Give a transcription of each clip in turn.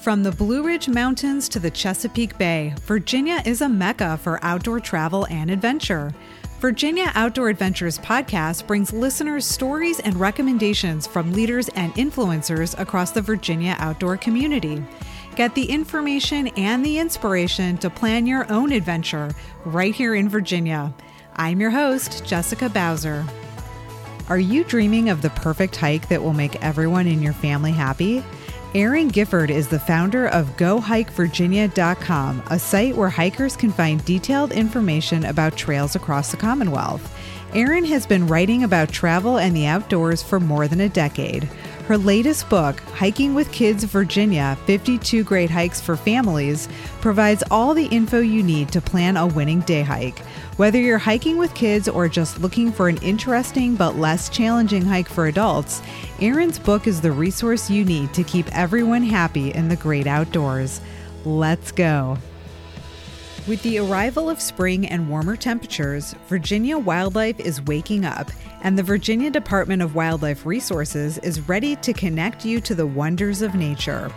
From the Blue Ridge Mountains to the Chesapeake Bay, Virginia is a mecca for outdoor travel and adventure. Virginia Outdoor Adventures podcast brings listeners stories and recommendations from leaders and influencers across the Virginia outdoor community. Get the information and the inspiration to plan your own adventure right here in Virginia. I'm your host, Jessica Bowser. Are you dreaming of the perfect hike that will make everyone in your family happy? Erin Gifford is the founder of GoHikeVirginia.com, a site where hikers can find detailed information about trails across the Commonwealth. Erin has been writing about travel and the outdoors for more than a decade. Her latest book, Hiking with Kids Virginia 52 Great Hikes for Families, provides all the info you need to plan a winning day hike. Whether you're hiking with kids or just looking for an interesting but less challenging hike for adults, Erin's book is the resource you need to keep everyone happy in the great outdoors. Let's go. With the arrival of spring and warmer temperatures, Virginia wildlife is waking up, and the Virginia Department of Wildlife Resources is ready to connect you to the wonders of nature.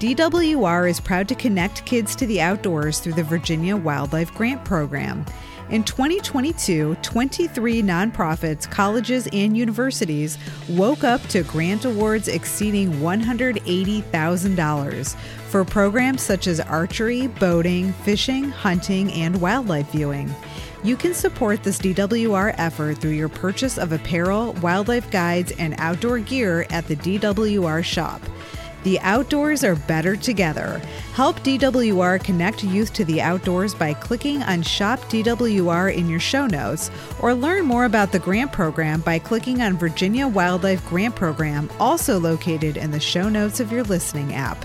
DWR is proud to connect kids to the outdoors through the Virginia Wildlife Grant Program. In 2022, 23 nonprofits, colleges, and universities woke up to grant awards exceeding $180,000 for programs such as archery, boating, fishing, hunting, and wildlife viewing. You can support this DWR effort through your purchase of apparel, wildlife guides, and outdoor gear at the DWR shop. The outdoors are better together. Help DWR connect youth to the outdoors by clicking on Shop DWR in your show notes, or learn more about the grant program by clicking on Virginia Wildlife Grant Program, also located in the show notes of your listening app.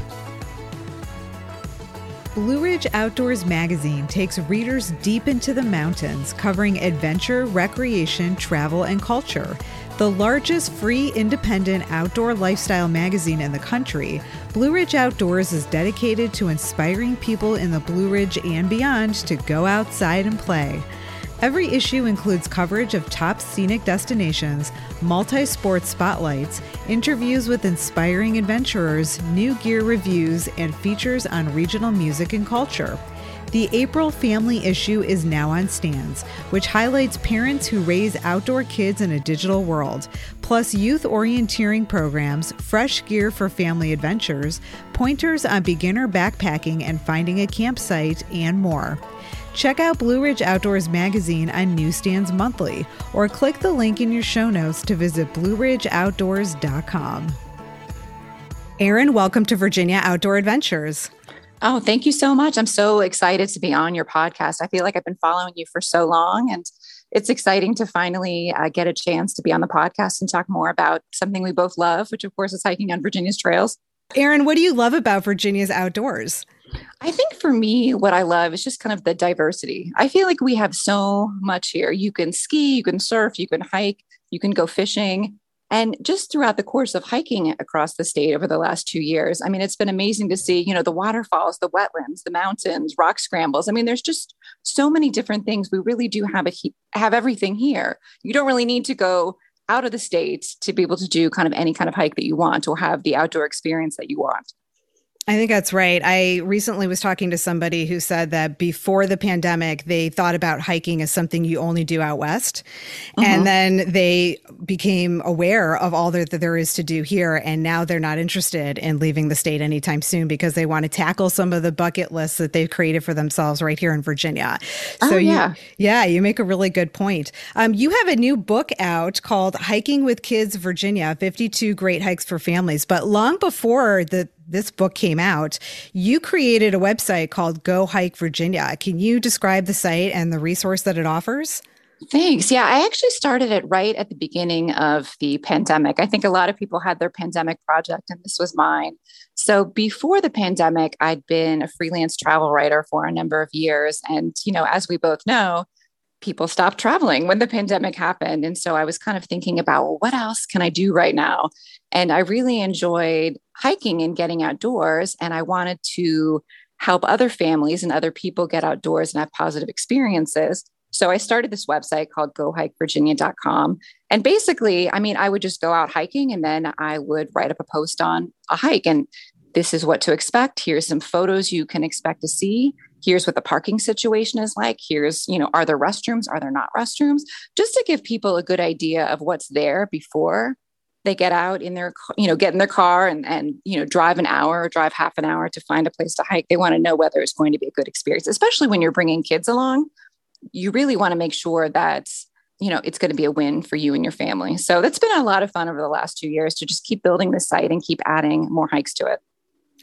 Blue Ridge Outdoors magazine takes readers deep into the mountains, covering adventure, recreation, travel, and culture. The largest free independent outdoor lifestyle magazine in the country, Blue Ridge Outdoors is dedicated to inspiring people in the Blue Ridge and beyond to go outside and play. Every issue includes coverage of top scenic destinations, multi sport spotlights, interviews with inspiring adventurers, new gear reviews, and features on regional music and culture. The April family issue is now on stands, which highlights parents who raise outdoor kids in a digital world, plus youth orienteering programs, fresh gear for family adventures, pointers on beginner backpacking and finding a campsite, and more. Check out Blue Ridge Outdoors magazine on newsstands monthly, or click the link in your show notes to visit blueridgeoutdoors.com. Erin, welcome to Virginia Outdoor Adventures. Oh, thank you so much. I'm so excited to be on your podcast. I feel like I've been following you for so long, and it's exciting to finally uh, get a chance to be on the podcast and talk more about something we both love, which, of course, is hiking on Virginia's trails. Erin, what do you love about Virginia's outdoors? I think for me, what I love is just kind of the diversity. I feel like we have so much here. You can ski, you can surf, you can hike, you can go fishing. And just throughout the course of hiking across the state over the last two years, I mean, it's been amazing to see, you know, the waterfalls, the wetlands, the mountains, rock scrambles. I mean, there's just so many different things. We really do have a have everything here. You don't really need to go out of the state to be able to do kind of any kind of hike that you want or have the outdoor experience that you want. I think that's right. I recently was talking to somebody who said that before the pandemic, they thought about hiking as something you only do out west. Uh-huh. And then they became aware of all that there is to do here. And now they're not interested in leaving the state anytime soon because they want to tackle some of the bucket lists that they've created for themselves right here in Virginia. So, oh, yeah. You, yeah, you make a really good point. Um, you have a new book out called Hiking with Kids Virginia 52 Great Hikes for Families. But long before the this book came out, you created a website called Go Hike Virginia. Can you describe the site and the resource that it offers? Thanks. Yeah, I actually started it right at the beginning of the pandemic. I think a lot of people had their pandemic project, and this was mine. So before the pandemic, I'd been a freelance travel writer for a number of years. And, you know, as we both know, people stopped traveling when the pandemic happened. And so I was kind of thinking about, well, what else can I do right now? And I really enjoyed hiking and getting outdoors. And I wanted to help other families and other people get outdoors and have positive experiences. So I started this website called gohikevirginia.com. And basically, I mean, I would just go out hiking and then I would write up a post on a hike. And this is what to expect. Here's some photos you can expect to see. Here's what the parking situation is like. Here's, you know, are there restrooms? Are there not restrooms? Just to give people a good idea of what's there before they get out in their, you know, get in their car and, and, you know, drive an hour or drive half an hour to find a place to hike. They want to know whether it's going to be a good experience, especially when you're bringing kids along. You really want to make sure that you know it's going to be a win for you and your family so that's been a lot of fun over the last two years to just keep building the site and keep adding more hikes to it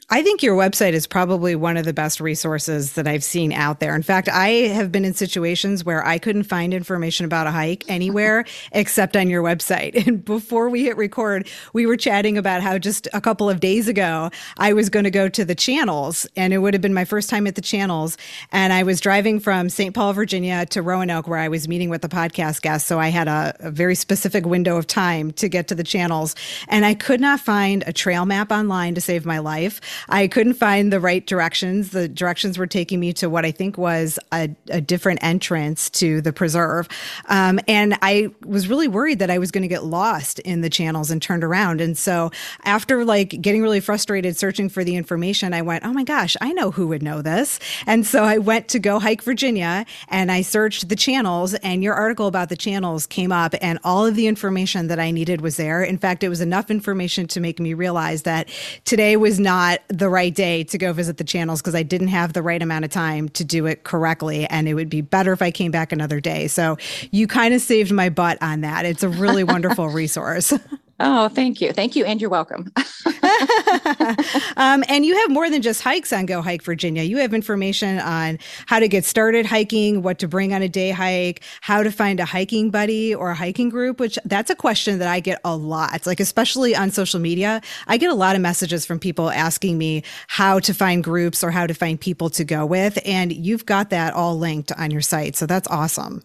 I think your website is probably one of the best resources that I've seen out there. In fact, I have been in situations where I couldn't find information about a hike anywhere except on your website. And before we hit record, we were chatting about how just a couple of days ago, I was going to go to the channels and it would have been my first time at the channels. And I was driving from St. Paul, Virginia to Roanoke where I was meeting with the podcast guest. So I had a, a very specific window of time to get to the channels and I could not find a trail map online to save my life. I couldn't find the right directions. The directions were taking me to what I think was a, a different entrance to the preserve. Um, and I was really worried that I was going to get lost in the channels and turned around. And so after like getting really frustrated searching for the information, I went, oh my gosh, I know who would know this. And so I went to Go Hike Virginia and I searched the channels and your article about the channels came up and all of the information that I needed was there. In fact, it was enough information to make me realize that today was not the right day to go visit the channels because I didn't have the right amount of time to do it correctly. And it would be better if I came back another day. So you kind of saved my butt on that. It's a really wonderful resource. Oh, thank you. Thank you. And you're welcome. um, and you have more than just hikes on Go Hike Virginia. You have information on how to get started hiking, what to bring on a day hike, how to find a hiking buddy or a hiking group, which that's a question that I get a lot. Like, especially on social media, I get a lot of messages from people asking me how to find groups or how to find people to go with. And you've got that all linked on your site. So that's awesome.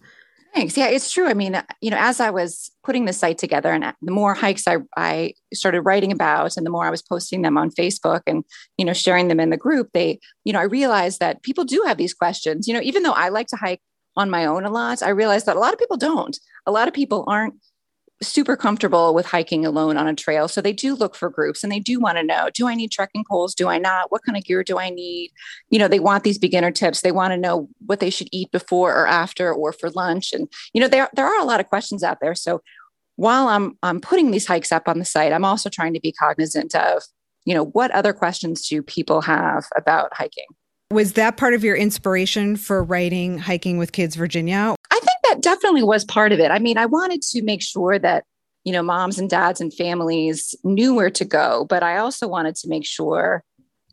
Thanks. Yeah, it's true. I mean, you know, as I was putting the site together and uh, the more hikes I, I started writing about and the more I was posting them on Facebook and, you know, sharing them in the group, they, you know, I realized that people do have these questions. You know, even though I like to hike on my own a lot, I realized that a lot of people don't. A lot of people aren't super comfortable with hiking alone on a trail. So they do look for groups and they do want to know do I need trekking poles? Do I not? What kind of gear do I need? You know, they want these beginner tips. They want to know what they should eat before or after or for lunch. And, you know, there, there are a lot of questions out there. So while I'm, I'm putting these hikes up on the site, I'm also trying to be cognizant of, you know, what other questions do people have about hiking? Was that part of your inspiration for writing Hiking with Kids Virginia? That definitely was part of it. I mean, I wanted to make sure that, you know, moms and dads and families knew where to go, but I also wanted to make sure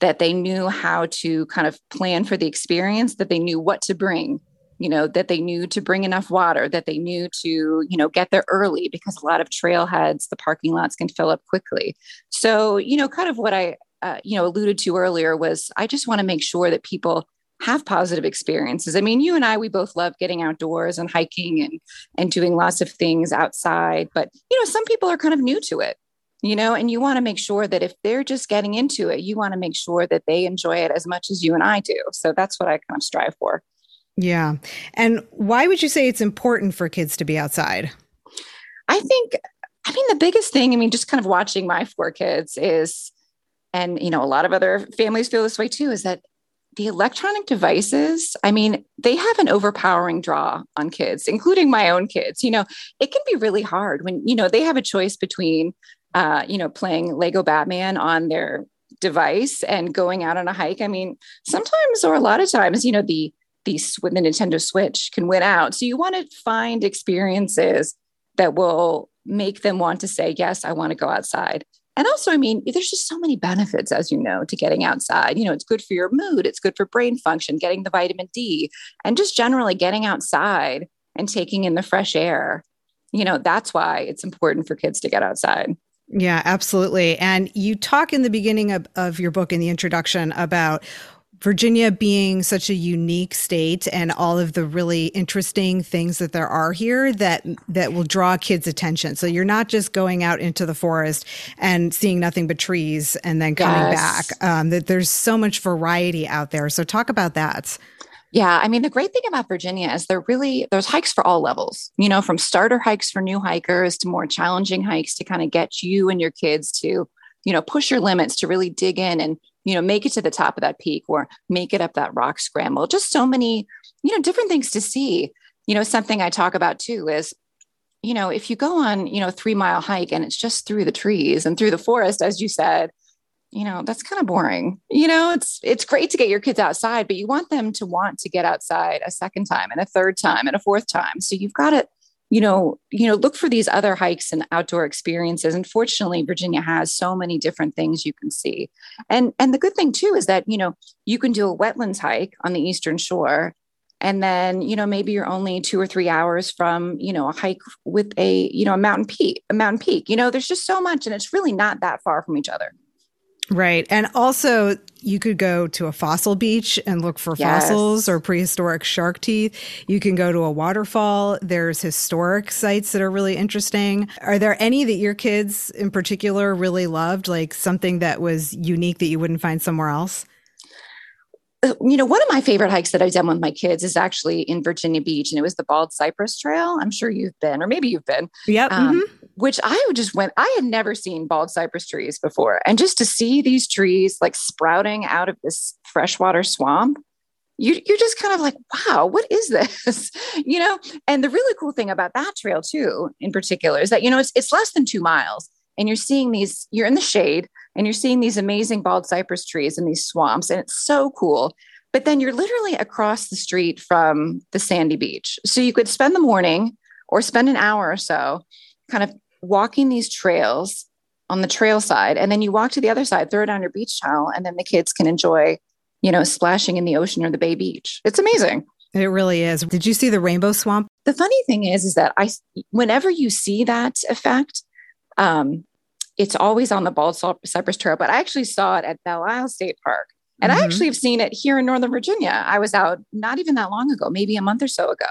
that they knew how to kind of plan for the experience, that they knew what to bring, you know, that they knew to bring enough water, that they knew to, you know, get there early because a lot of trailheads, the parking lots can fill up quickly. So, you know, kind of what I uh, you know alluded to earlier was I just want to make sure that people have positive experiences. I mean, you and I, we both love getting outdoors and hiking and and doing lots of things outside. But you know, some people are kind of new to it, you know, and you want to make sure that if they're just getting into it, you want to make sure that they enjoy it as much as you and I do. So that's what I kind of strive for. Yeah. And why would you say it's important for kids to be outside? I think, I mean, the biggest thing, I mean, just kind of watching my four kids is and you know a lot of other families feel this way too is that the electronic devices i mean they have an overpowering draw on kids including my own kids. You know it can be really hard when you know they have a choice between uh, you know playing lego batman on their device and going out on a hike. I mean sometimes or a lot of times you know the the, the nintendo switch can win out. So you want to find experiences that will make them want to say yes i want to go outside and also, I mean, there's just so many benefits, as you know, to getting outside. You know, it's good for your mood, it's good for brain function, getting the vitamin D, and just generally getting outside and taking in the fresh air. You know, that's why it's important for kids to get outside. Yeah, absolutely. And you talk in the beginning of, of your book in the introduction about Virginia being such a unique state and all of the really interesting things that there are here that that will draw kids' attention. So you're not just going out into the forest and seeing nothing but trees and then coming yes. back. Um, that there's so much variety out there. So talk about that. Yeah, I mean the great thing about Virginia is there really there's hikes for all levels. You know, from starter hikes for new hikers to more challenging hikes to kind of get you and your kids to you know, push your limits to really dig in and, you know, make it to the top of that peak or make it up that rock scramble. Just so many, you know, different things to see. You know, something I talk about too is, you know, if you go on, you know, three mile hike and it's just through the trees and through the forest, as you said, you know that's kind of boring you know it's it's great to get your kids outside but you want them to want to get outside a second time and a third time and a fourth time so you've got to you know you know look for these other hikes and outdoor experiences. And fortunately virginia has so many different things you can see. And and the good thing too is that you know you can do a wetlands hike on the eastern shore. And then you know maybe you're only two or three hours from you know a hike with a you know a mountain peak a mountain peak. You know there's just so much and it's really not that far from each other Right. And also, you could go to a fossil beach and look for yes. fossils or prehistoric shark teeth. You can go to a waterfall. There's historic sites that are really interesting. Are there any that your kids in particular really loved, like something that was unique that you wouldn't find somewhere else? You know, one of my favorite hikes that I've done with my kids is actually in Virginia Beach, and it was the Bald Cypress Trail. I'm sure you've been, or maybe you've been. Yep. Um, mm-hmm. Which I just went, I had never seen bald cypress trees before. And just to see these trees like sprouting out of this freshwater swamp, you, you're just kind of like, wow, what is this? you know, and the really cool thing about that trail, too, in particular, is that, you know, it's, it's less than two miles and you're seeing these, you're in the shade and you're seeing these amazing bald cypress trees in these swamps, and it's so cool. But then you're literally across the street from the sandy beach. So you could spend the morning or spend an hour or so kind of walking these trails on the trail side. And then you walk to the other side, throw it on your beach towel, and then the kids can enjoy, you know, splashing in the ocean or the bay beach. It's amazing. It really is. Did you see the rainbow swamp? The funny thing is, is that I, whenever you see that effect, um, it's always on the Bald Cypress Trail, but I actually saw it at Belle Isle State Park. And mm-hmm. I actually have seen it here in Northern Virginia. I was out not even that long ago, maybe a month or so ago,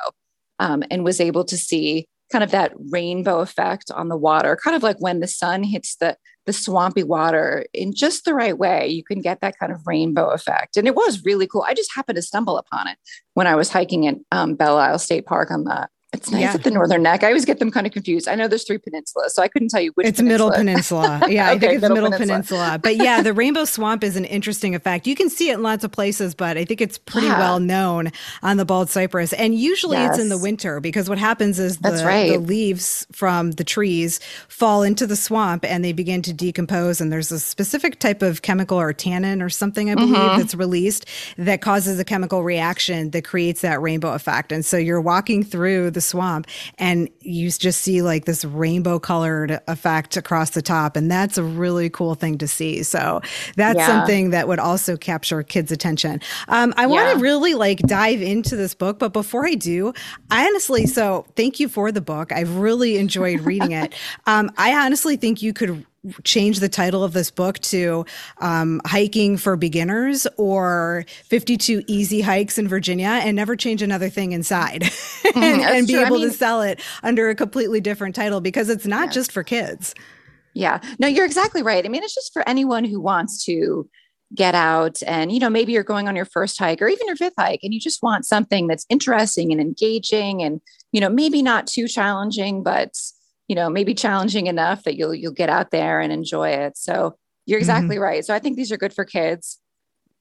um, and was able to see kind of that rainbow effect on the water, kind of like when the sun hits the the swampy water in just the right way, you can get that kind of rainbow effect. And it was really cool. I just happened to stumble upon it when I was hiking at um, Belle Isle State Park on the it's nice yeah. at the northern neck. I always get them kind of confused. I know there's three peninsulas, so I couldn't tell you which. It's peninsula. middle peninsula. Yeah, okay, I think it's middle, middle peninsula. peninsula. But yeah, the rainbow swamp is an interesting effect. You can see it in lots of places, but I think it's pretty yeah. well known on the bald cypress. And usually yes. it's in the winter because what happens is the, right. the, leaves from the trees fall into the swamp and they begin to decompose. And there's a specific type of chemical or tannin or something I believe mm-hmm. that's released that causes a chemical reaction that creates that rainbow effect. And so you're walking through the swamp and you just see like this rainbow colored effect across the top. And that's a really cool thing to see. So that's yeah. something that would also capture kids' attention. Um, I yeah. want to really like dive into this book, but before I do, I honestly, so thank you for the book. I've really enjoyed reading it. Um, I honestly think you could change the title of this book to um, hiking for beginners or 52 easy hikes in virginia and never change another thing inside. Mm-hmm, and, and, be able I mean, to sell it under a completely different title because it's not yeah. just for kids. Yeah. No you're exactly right. I mean it's just for anyone who wants to get out and you know maybe you're going on your first hike or even your fifth hike and you just want something that's interesting and engaging and you know maybe not too challenging but you know maybe challenging enough that you'll you'll get out there and enjoy it. So you're exactly mm-hmm. right. So i think these are good for kids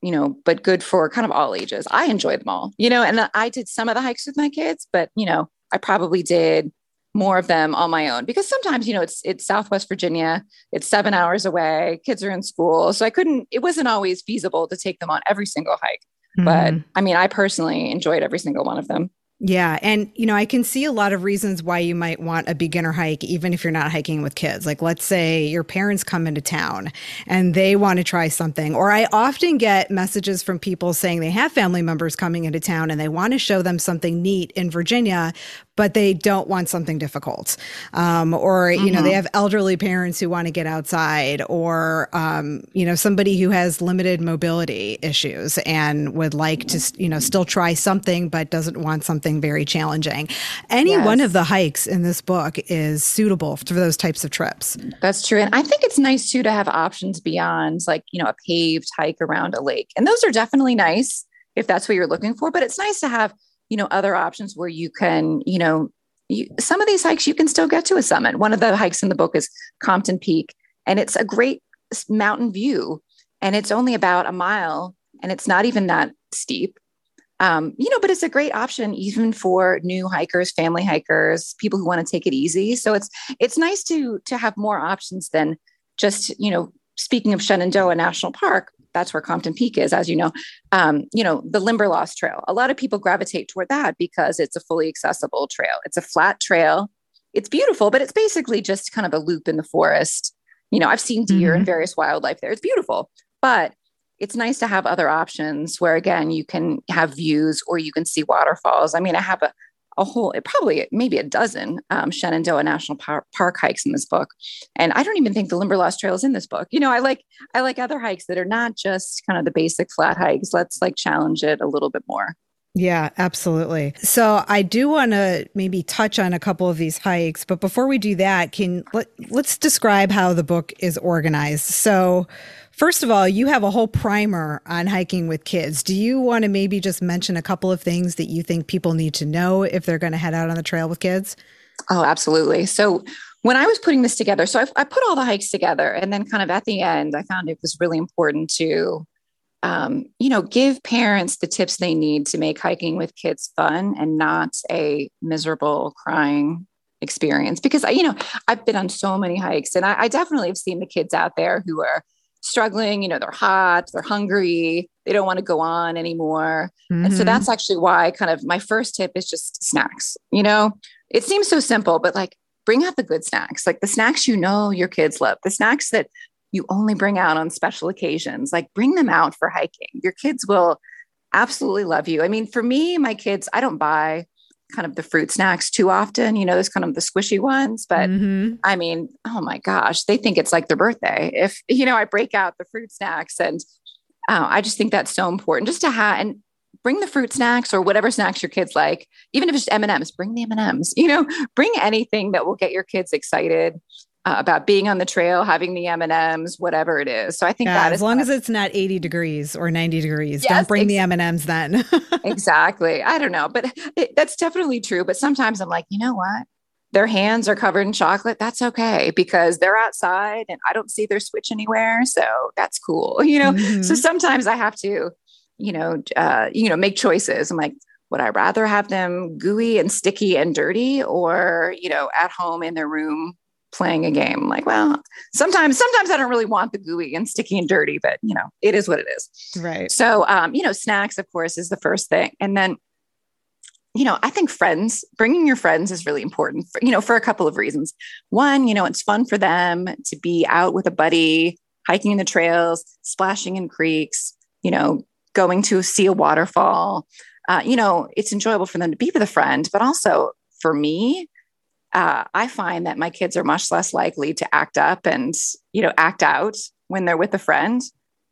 you know but good for kind of all ages. I enjoy them all you know and i did some of the hikes with my kids but you know i probably did more of them on my own because sometimes you know it's it's southwest virginia it's seven hours away kids are in school. So i couldn't it wasn't always feasible to take them on every single hike. Mm-hmm. but i mean i personally enjoyed every single one of them yeah. And, you know, I can see a lot of reasons why you might want a beginner hike, even if you're not hiking with kids. Like, let's say your parents come into town and they want to try something. Or I often get messages from people saying they have family members coming into town and they want to show them something neat in Virginia, but they don't want something difficult. Um, or, you mm-hmm. know, they mm-hmm. have elderly parents who want to get outside, or, um, you know, somebody who has limited mobility issues and would like to, you know, still try something, but doesn't want something very challenging. Any yes. one of the hikes in this book is suitable for those types of trips. That's true. And I think it's nice too to have options beyond like, you know, a paved hike around a lake. And those are definitely nice if that's what you're looking for, but it's nice to have you know other options where you can you know you, some of these hikes you can still get to a summit one of the hikes in the book is compton peak and it's a great mountain view and it's only about a mile and it's not even that steep. Um, you know, but it's a great option even for new hikers, family hikers, people who want to take it easy. So it's it's nice to to have more options than just you know. Speaking of Shenandoah National Park, that's where Compton Peak is, as you know. Um, you know, the Limberlost Trail. A lot of people gravitate toward that because it's a fully accessible trail. It's a flat trail. It's beautiful, but it's basically just kind of a loop in the forest. You know, I've seen deer mm-hmm. and various wildlife there. It's beautiful, but it's nice to have other options where again you can have views or you can see waterfalls. I mean, I have a, a whole, probably maybe a dozen um, Shenandoah National Park, Park hikes in this book, and I don't even think the Limberlost Trail is in this book. You know, I like I like other hikes that are not just kind of the basic flat hikes. Let's like challenge it a little bit more. Yeah, absolutely. So I do want to maybe touch on a couple of these hikes, but before we do that, can let, let's describe how the book is organized. So First of all, you have a whole primer on hiking with kids. Do you want to maybe just mention a couple of things that you think people need to know if they're going to head out on the trail with kids? Oh, absolutely. So, when I was putting this together, so I, I put all the hikes together, and then kind of at the end, I found it was really important to, um, you know, give parents the tips they need to make hiking with kids fun and not a miserable crying experience. Because I, you know, I've been on so many hikes, and I, I definitely have seen the kids out there who are struggling you know they're hot they're hungry they don't want to go on anymore mm-hmm. and so mm-hmm. that's actually why kind of my first tip is just snacks you know it seems so simple but like bring out the good snacks like the snacks you know your kids love the snacks that you only bring out on special occasions like bring them out for hiking your kids will absolutely love you i mean for me my kids i don't buy kind of the fruit snacks too often. You know, there's kind of the squishy ones, but mm-hmm. I mean, oh my gosh, they think it's like their birthday. If, you know, I break out the fruit snacks and uh, I just think that's so important just to have, and bring the fruit snacks or whatever snacks your kids like, even if it's M&Ms, bring the M&Ms, you know, bring anything that will get your kids excited uh, about being on the trail, having the M and M's, whatever it is. So I think yeah, that as long as it's not 80 degrees or 90 degrees, yes, don't bring ex- the M and M's then. exactly. I don't know, but it, that's definitely true. But sometimes I'm like, you know what? Their hands are covered in chocolate. That's okay because they're outside and I don't see their switch anywhere. So that's cool. You know, mm-hmm. so sometimes I have to, you know, uh, you know, make choices. I'm like, would I rather have them gooey and sticky and dirty or, you know, at home in their room playing a game. like, well, sometimes, sometimes I don't really want the gooey and sticky and dirty, but you know, it is what it is. Right. So, um, you know, snacks, of course, is the first thing. And then, you know, I think friends, bringing your friends is really important, for, you know, for a couple of reasons. One, you know, it's fun for them to be out with a buddy, hiking in the trails, splashing in creeks, you know, going to see a waterfall. Uh, you know, it's enjoyable for them to be with a friend, but also for me, uh, I find that my kids are much less likely to act up and, you know, act out when they're with a friend.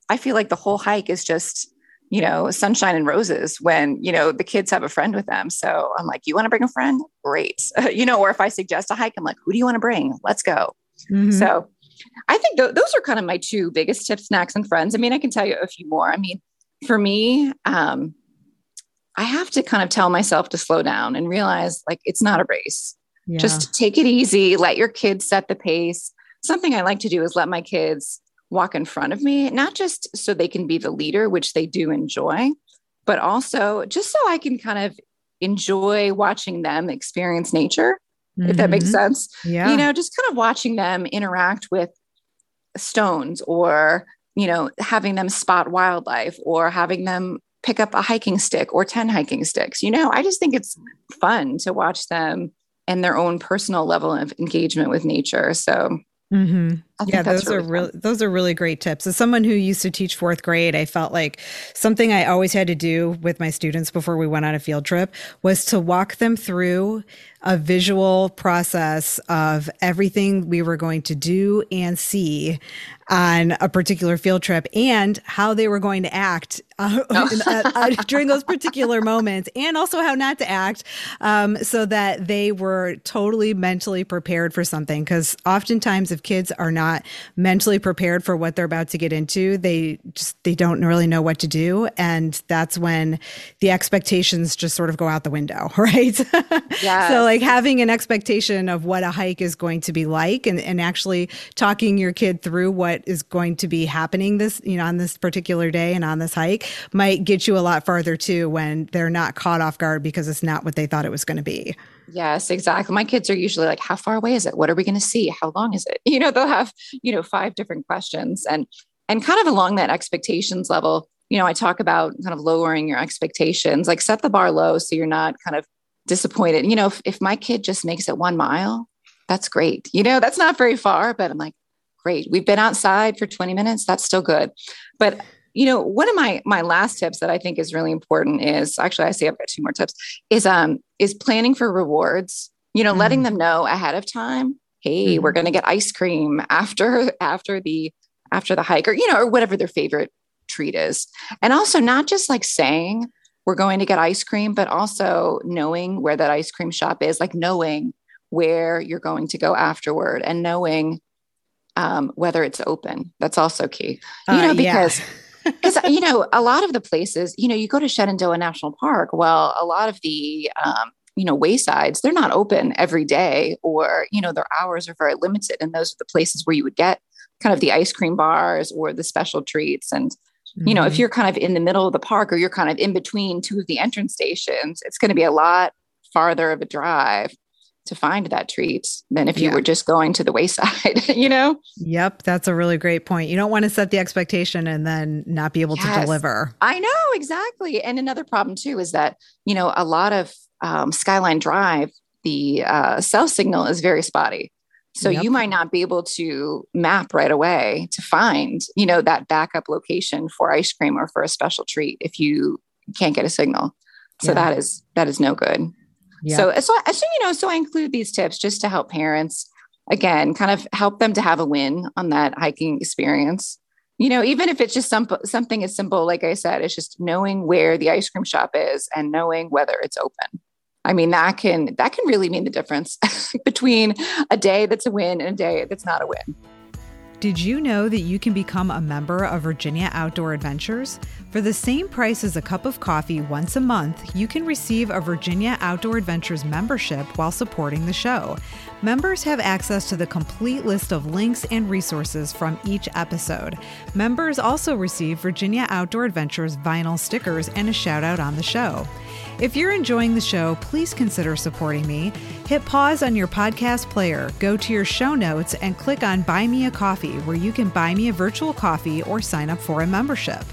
I feel like the whole hike is just, you know, sunshine and roses when, you know, the kids have a friend with them. So I'm like, you want to bring a friend? Great. you know, or if I suggest a hike, I'm like, who do you want to bring? Let's go. Mm-hmm. So I think th- those are kind of my two biggest tips, snacks and friends. I mean, I can tell you a few more. I mean, for me, um, I have to kind of tell myself to slow down and realize like it's not a race. Yeah. Just take it easy, let your kids set the pace. Something I like to do is let my kids walk in front of me, not just so they can be the leader, which they do enjoy, but also just so I can kind of enjoy watching them experience nature, mm-hmm. if that makes mm-hmm. sense. Yeah. You know, just kind of watching them interact with stones or, you know, having them spot wildlife or having them pick up a hiking stick or 10 hiking sticks. You know, I just think it's fun to watch them and their own personal level of engagement with nature. So Mm-hmm. Yeah, those really are really those are really great tips. As someone who used to teach fourth grade, I felt like something I always had to do with my students before we went on a field trip was to walk them through a visual process of everything we were going to do and see on a particular field trip and how they were going to act uh, oh. uh, uh, during those particular moments and also how not to act um, so that they were totally mentally prepared for something because oftentimes if kids are not not mentally prepared for what they're about to get into, they just they don't really know what to do, and that's when the expectations just sort of go out the window, right? Yeah. so like having an expectation of what a hike is going to be like, and and actually talking your kid through what is going to be happening this you know on this particular day and on this hike might get you a lot farther too when they're not caught off guard because it's not what they thought it was going to be. Yes, exactly. My kids are usually like, how far away is it? What are we going to see? How long is it? You know, they'll have, you know, five different questions and and kind of along that expectations level, you know, I talk about kind of lowering your expectations, like set the bar low so you're not kind of disappointed. You know, if, if my kid just makes it one mile, that's great. You know, that's not very far, but I'm like, great. We've been outside for 20 minutes. That's still good. But you know, one of my my last tips that I think is really important is actually I say I've got two more tips is um is planning for rewards. You know, mm letting them know ahead of time, hey, mm we're going to get ice cream after after the after the hike or you know or whatever their favorite treat is. And also not just like saying we're going to get ice cream, but also knowing where that ice cream shop is, like knowing where you're going to go afterward and knowing um, whether it's open. That's also key. You know, uh, because yeah. Because you know a lot of the places you know you go to shenandoah national park well a lot of the um, you know waysides they're not open every day or you know their hours are very limited and those are the places where you would get kind of the ice cream bars or the special treats and mm-hmm. you know if mm-hmm. you're kind of in the middle of the park or you're kind of in between two of the entrance stations it's going to be a lot farther of a drive to find that treat than if you yeah. were just going to the wayside, you know? Yep, that's a really great point. You don't want to set the expectation and then not be able yes, to deliver. I know, exactly. And another problem too is that, you know, a lot of um, Skyline Drive, the uh, cell signal is very spotty. So yep. you might not be able to map right away to find, you know, that backup location for ice cream or for a special treat if you can't get a signal. So yeah. that is that is no good. Yeah. So, so, so, you know, so I include these tips just to help parents, again, kind of help them to have a win on that hiking experience. You know, even if it's just some, something as simple, like I said, it's just knowing where the ice cream shop is and knowing whether it's open. I mean, that can that can really mean the difference between a day that's a win and a day that's not a win. Did you know that you can become a member of Virginia Outdoor Adventures? For the same price as a cup of coffee once a month, you can receive a Virginia Outdoor Adventures membership while supporting the show. Members have access to the complete list of links and resources from each episode. Members also receive Virginia Outdoor Adventures vinyl stickers and a shout out on the show. If you're enjoying the show, please consider supporting me. Hit pause on your podcast player, go to your show notes, and click on Buy Me a Coffee, where you can buy me a virtual coffee or sign up for a membership.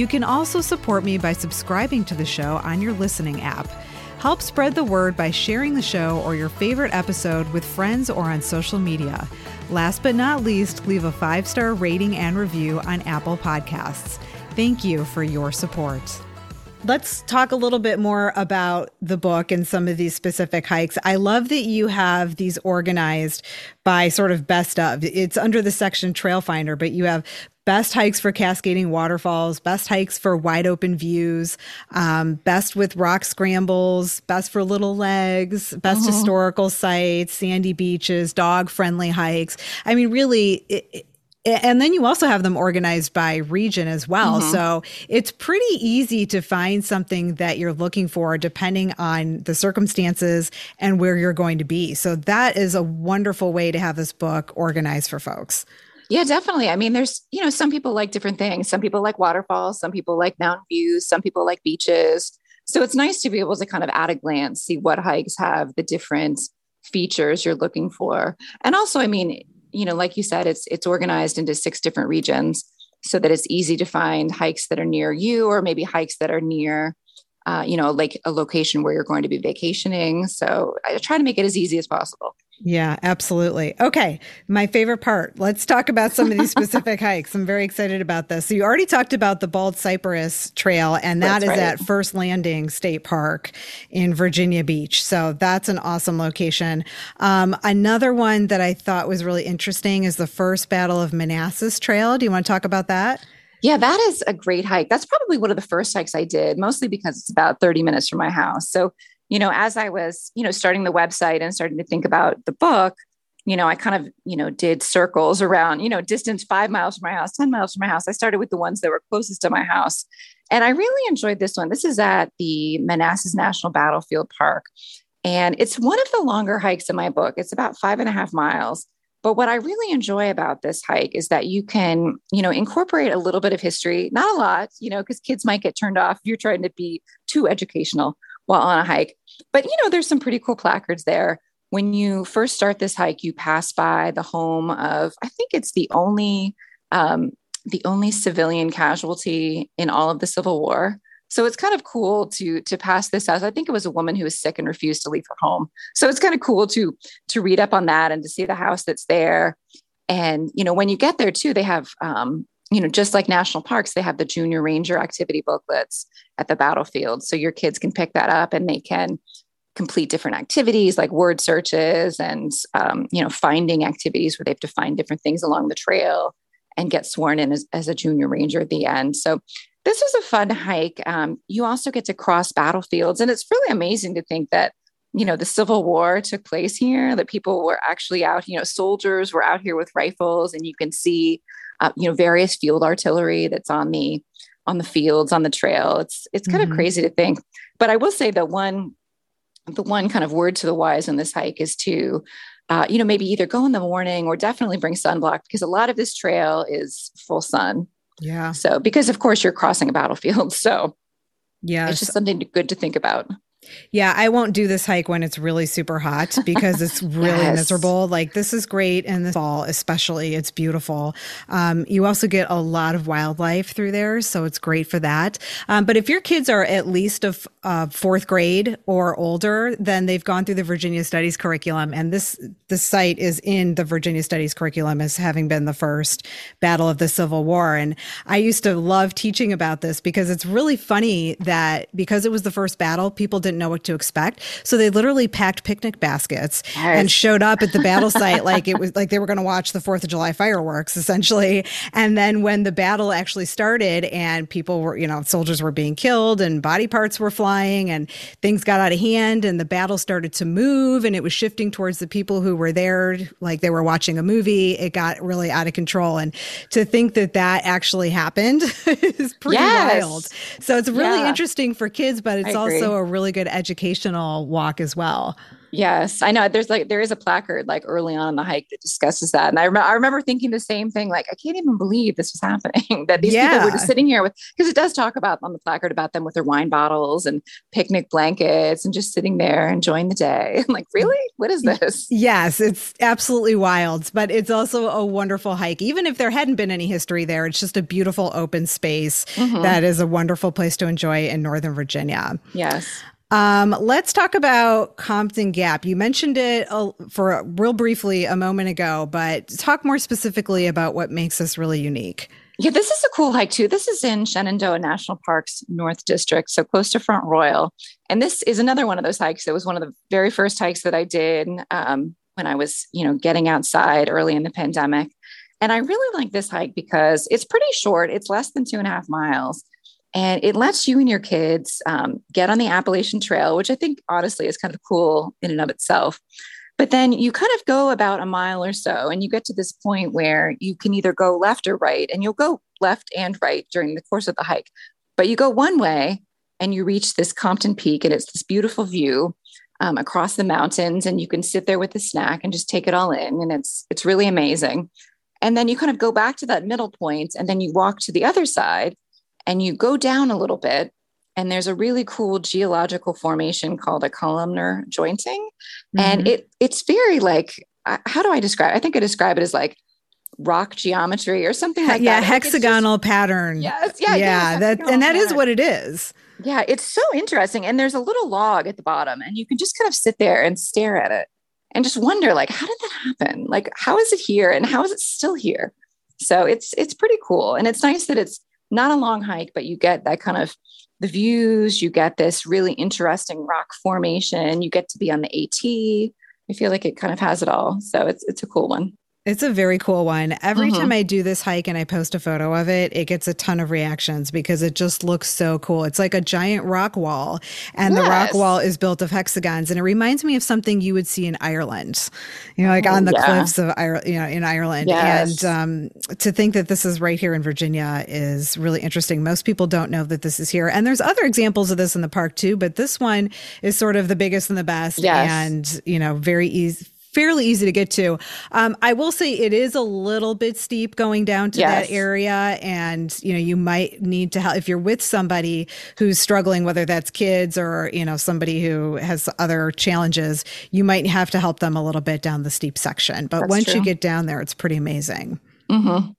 You can also support me by subscribing to the show on your listening app. Help spread the word by sharing the show or your favorite episode with friends or on social media. Last but not least, leave a five star rating and review on Apple Podcasts. Thank you for your support. Let's talk a little bit more about the book and some of these specific hikes. I love that you have these organized by sort of best of. It's under the section Trail Finder, but you have best hikes for cascading waterfalls, best hikes for wide open views, um, best with rock scrambles, best for little legs, best uh-huh. historical sites, sandy beaches, dog friendly hikes. I mean, really, it, and then you also have them organized by region as well. Mm-hmm. So it's pretty easy to find something that you're looking for depending on the circumstances and where you're going to be. So that is a wonderful way to have this book organized for folks. Yeah, definitely. I mean, there's, you know, some people like different things. Some people like waterfalls, some people like mountain views, some people like beaches. So it's nice to be able to kind of at a glance see what hikes have the different features you're looking for. And also, I mean, you know, like you said, it's it's organized into six different regions so that it's easy to find hikes that are near you or maybe hikes that are near uh, you know, like a location where you're going to be vacationing. So I try to make it as easy as possible. Yeah, absolutely. Okay. My favorite part. Let's talk about some of these specific hikes. I'm very excited about this. So, you already talked about the Bald Cypress Trail, and that that's is right. at First Landing State Park in Virginia Beach. So, that's an awesome location. Um, another one that I thought was really interesting is the First Battle of Manassas Trail. Do you want to talk about that? Yeah, that is a great hike. That's probably one of the first hikes I did, mostly because it's about 30 minutes from my house. So you know, as I was, you know, starting the website and starting to think about the book, you know, I kind of, you know, did circles around, you know, distance five miles from my house, 10 miles from my house. I started with the ones that were closest to my house. And I really enjoyed this one. This is at the Manassas National Battlefield Park. And it's one of the longer hikes in my book. It's about five and a half miles. But what I really enjoy about this hike is that you can, you know, incorporate a little bit of history, not a lot, you know, because kids might get turned off if you're trying to be too educational while on a hike. But, you know, there's some pretty cool placards there. When you first start this hike, you pass by the home of, I think it's the only, um, the only civilian casualty in all of the Civil War. So it's kind of cool to to pass this house. I think it was a woman who was sick and refused to leave her home. So it's kind of cool to to read up on that and to see the house that's there. And you know, when you get there too, they have um, you know, just like national parks, they have the junior ranger activity booklets at the battlefield. So your kids can pick that up and they can complete different activities like word searches and um, you know finding activities where they have to find different things along the trail and get sworn in as, as a junior ranger at the end so this was a fun hike. Um, you also get to cross battlefields, and it's really amazing to think that you know the Civil War took place here. That people were actually out. You know, soldiers were out here with rifles, and you can see uh, you know various field artillery that's on the on the fields on the trail. It's it's kind mm-hmm. of crazy to think. But I will say that one the one kind of word to the wise on this hike is to uh, you know maybe either go in the morning or definitely bring sunblock because a lot of this trail is full sun yeah. So, because of course you're crossing a battlefield. So, yeah, it's just something good to think about. Yeah, I won't do this hike when it's really super hot because it's really yes. miserable. Like this is great in the fall, especially. It's beautiful. Um, you also get a lot of wildlife through there, so it's great for that. Um, but if your kids are at least of uh, fourth grade or older, then they've gone through the Virginia Studies curriculum, and this this site is in the Virginia Studies curriculum as having been the first battle of the Civil War. And I used to love teaching about this because it's really funny that because it was the first battle, people didn't know what to expect. So they literally packed picnic baskets yes. and showed up at the battle site like it was like they were going to watch the Fourth of July fireworks, essentially. And then when the battle actually started and people were, you know, soldiers were being killed and body parts were flying and things got out of hand and the battle started to move and it was shifting towards the people who were there like they were watching a movie, it got really out of control. And to think that that actually happened is pretty yes. wild. So it's really yeah. interesting for kids, but it's also a really good educational walk as well. Yes, I know. There's like there is a placard like early on in the hike that discusses that, and I, rem- I remember thinking the same thing. Like I can't even believe this was happening. that these yeah. people were just sitting here with because it does talk about on the placard about them with their wine bottles and picnic blankets and just sitting there enjoying the day. I'm like, really? What is this? Yes, it's absolutely wild, but it's also a wonderful hike. Even if there hadn't been any history there, it's just a beautiful open space mm-hmm. that is a wonderful place to enjoy in Northern Virginia. Yes. Um, let's talk about Compton Gap. You mentioned it for real briefly a moment ago, but talk more specifically about what makes this really unique. Yeah, this is a cool hike too. This is in Shenandoah National Park's North District, so close to Front Royal. And this is another one of those hikes. It was one of the very first hikes that I did um, when I was, you know, getting outside early in the pandemic. And I really like this hike because it's pretty short. It's less than two and a half miles. And it lets you and your kids um, get on the Appalachian Trail, which I think honestly is kind of cool in and of itself. But then you kind of go about a mile or so, and you get to this point where you can either go left or right, and you'll go left and right during the course of the hike. But you go one way and you reach this Compton Peak, and it's this beautiful view um, across the mountains, and you can sit there with a snack and just take it all in, and it's it's really amazing. And then you kind of go back to that middle point, and then you walk to the other side, and you go down a little bit and there's a really cool geological formation called a columnar jointing mm-hmm. and it it's very like how do i describe it? i think i describe it as like rock geometry or something like yeah, that. Yeah, hexagonal just, pattern. Yes, yeah, yeah. That and that is what it is. Yeah, it's so interesting. And there's a little log at the bottom, and you can just kind of sit there and stare at it and just wonder, like, how did that happen? Like, how is it here, and how is it still here? So it's it's pretty cool, and it's nice that it's not a long hike, but you get that kind of the views, you get this really interesting rock formation, you get to be on the AT. I feel like it kind of has it all. So it's it's a cool one. It's a very cool one. Every mm-hmm. time I do this hike and I post a photo of it, it gets a ton of reactions because it just looks so cool. It's like a giant rock wall, and yes. the rock wall is built of hexagons, and it reminds me of something you would see in Ireland, you know, like on the yeah. cliffs of Ireland, you know, in Ireland. Yes. And um, to think that this is right here in Virginia is really interesting. Most people don't know that this is here, and there's other examples of this in the park too, but this one is sort of the biggest and the best, yes. and you know, very easy fairly easy to get to. Um, I will say it is a little bit steep going down to yes. that area, and you know you might need to help if you're with somebody who's struggling, whether that's kids or you know somebody who has other challenges. You might have to help them a little bit down the steep section, but that's once true. you get down there, it's pretty amazing. Mm-hmm.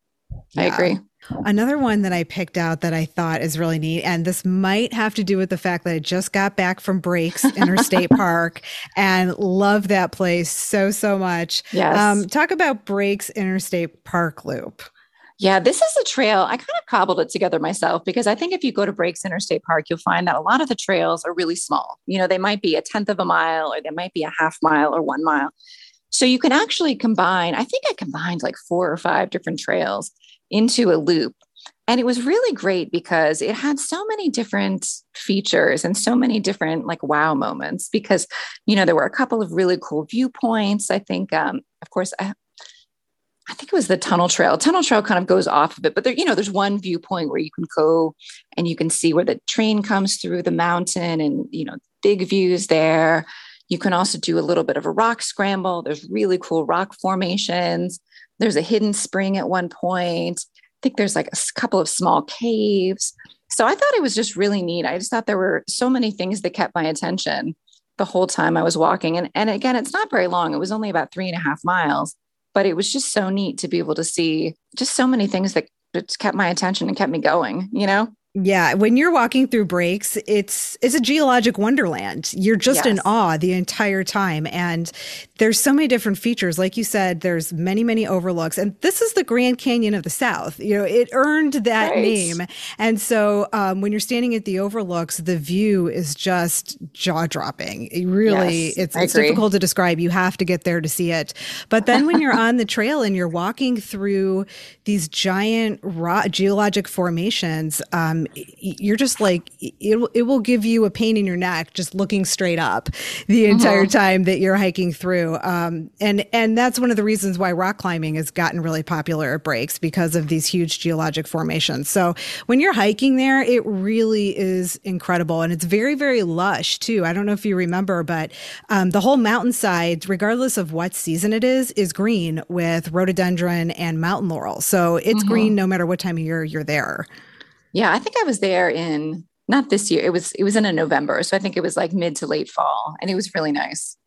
I agree. Another one that I picked out that I thought is really neat, and this might have to do with the fact that I just got back from Breaks Interstate Park and love that place so, so much. Yes. Um, talk about Breaks Interstate Park Loop. Yeah, this is a trail. I kind of cobbled it together myself because I think if you go to Breaks Interstate Park, you'll find that a lot of the trails are really small. You know, they might be a tenth of a mile or they might be a half mile or one mile. So you can actually combine, I think I combined like four or five different trails into a loop. And it was really great because it had so many different features and so many different like wow moments because, you know, there were a couple of really cool viewpoints. I think, um, of course, I, I think it was the tunnel trail. Tunnel trail kind of goes off of it, but there, you know, there's one viewpoint where you can go and you can see where the train comes through the mountain and, you know, big views there. You can also do a little bit of a rock scramble. There's really cool rock formations. There's a hidden spring at one point. I think there's like a couple of small caves. So I thought it was just really neat. I just thought there were so many things that kept my attention the whole time I was walking. And, and again, it's not very long. It was only about three and a half miles, but it was just so neat to be able to see just so many things that just kept my attention and kept me going, you know? Yeah, when you're walking through breaks, it's it's a geologic wonderland. You're just yes. in awe the entire time and there's so many different features like you said there's many many overlooks and this is the Grand Canyon of the South. You know, it earned that right. name. And so um, when you're standing at the overlooks, the view is just jaw-dropping. It really yes, it's, it's difficult to describe. You have to get there to see it. But then when you're on the trail and you're walking through these giant raw geologic formations um, you're just like it, it will give you a pain in your neck just looking straight up the uh-huh. entire time that you're hiking through um, and and that's one of the reasons why rock climbing has gotten really popular at breaks because of these huge geologic formations so when you're hiking there it really is incredible and it's very very lush too i don't know if you remember but um, the whole mountainside regardless of what season it is is green with rhododendron and mountain laurel so it's mm-hmm. green no matter what time of year you're there yeah, I think I was there in not this year. It was it was in a November, so I think it was like mid to late fall, and it was really nice.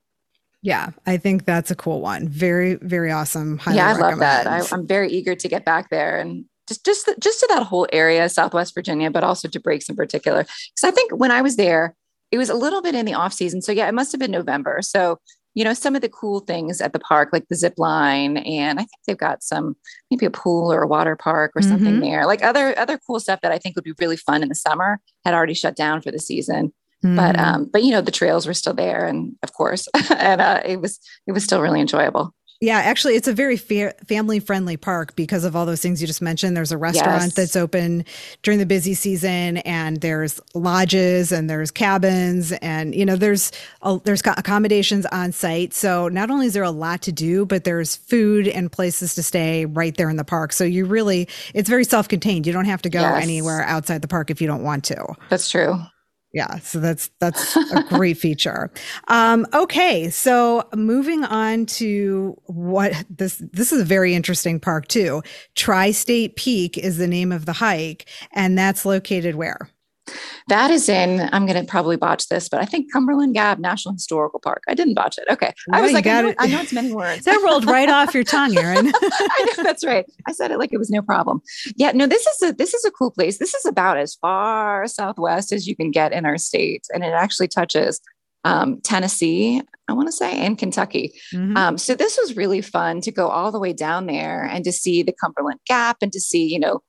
Yeah, I think that's a cool one. Very very awesome. Highly yeah, I recommend. love that. I, I'm very eager to get back there and just just just to that whole area, Southwest Virginia, but also to breaks in particular. Because I think when I was there, it was a little bit in the off season. So yeah, it must have been November. So you know, some of the cool things at the park, like the zip line, and I think they've got some maybe a pool or a water park or something mm-hmm. there. Like other other cool stuff that I think would be really fun in the summer had already shut down for the season. Mm-hmm. But um, but you know, the trails were still there, and of course, and uh, it was it was still really enjoyable. Yeah, actually, it's a very fa- family friendly park because of all those things you just mentioned. There's a restaurant yes. that's open during the busy season, and there's lodges and there's cabins, and you know there's a, there's accommodations on site. So not only is there a lot to do, but there's food and places to stay right there in the park. So you really it's very self contained. You don't have to go yes. anywhere outside the park if you don't want to. That's true. Yeah, so that's that's a great feature. Um, okay, so moving on to what this this is a very interesting park too. Tri-State Peak is the name of the hike, and that's located where? That is in, I'm going to probably botch this, but I think Cumberland Gap National Historical Park. I didn't botch it. Okay. I was like, I know, I know, it's many words. that rolled right off your tongue, Erin. I know, that's right. I said it like it was no problem. Yeah, no, this is a, this is a cool place. This is about as far southwest as you can get in our state. And it actually touches um, Tennessee, I want to say, and Kentucky. Mm-hmm. Um, so this was really fun to go all the way down there and to see the Cumberland Gap and to see, you know,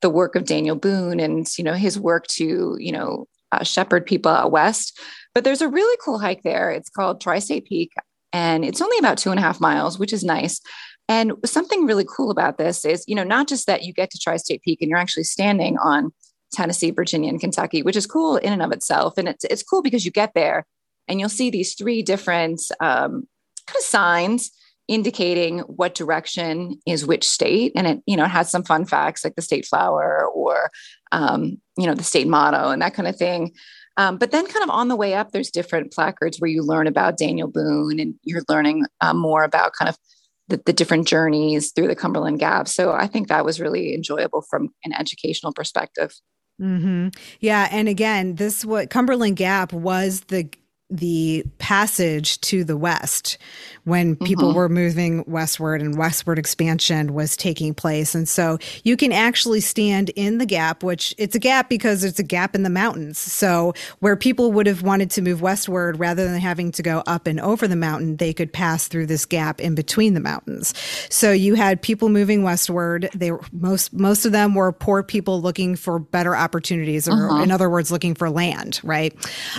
the work of Daniel Boone and you know his work to you know uh, shepherd people out west. But there's a really cool hike there. It's called Tri State Peak, and it's only about two and a half miles, which is nice. And something really cool about this is, you know, not just that you get to Tri State Peak and you're actually standing on Tennessee, Virginia, and Kentucky, which is cool in and of itself. And it's, it's cool because you get there and you'll see these three different um, kind of signs indicating what direction is which state. And it you know it has some fun facts like the state flower or um, you know the state motto and that kind of thing. Um, but then kind of on the way up there's different placards where you learn about daniel boone and you're learning uh, more about kind of the, the different journeys through the cumberland gap. So i think that was really enjoyable from an educational perspective. Mm-hmm. Yeah, and again, this what Cumberland Gap was the the passage to the west when people mm-hmm. were moving westward and westward expansion was taking place. And so you can actually stand in the gap which it's a gap because it's a gap in the mountains. So where people would have wanted to move westward rather than having to go up and over the mountain they could pass through this gap in between the mountains. So you had people moving westward. They were most most of them were poor people looking for better opportunities or uh-huh. in other words looking for land right?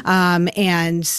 Um, and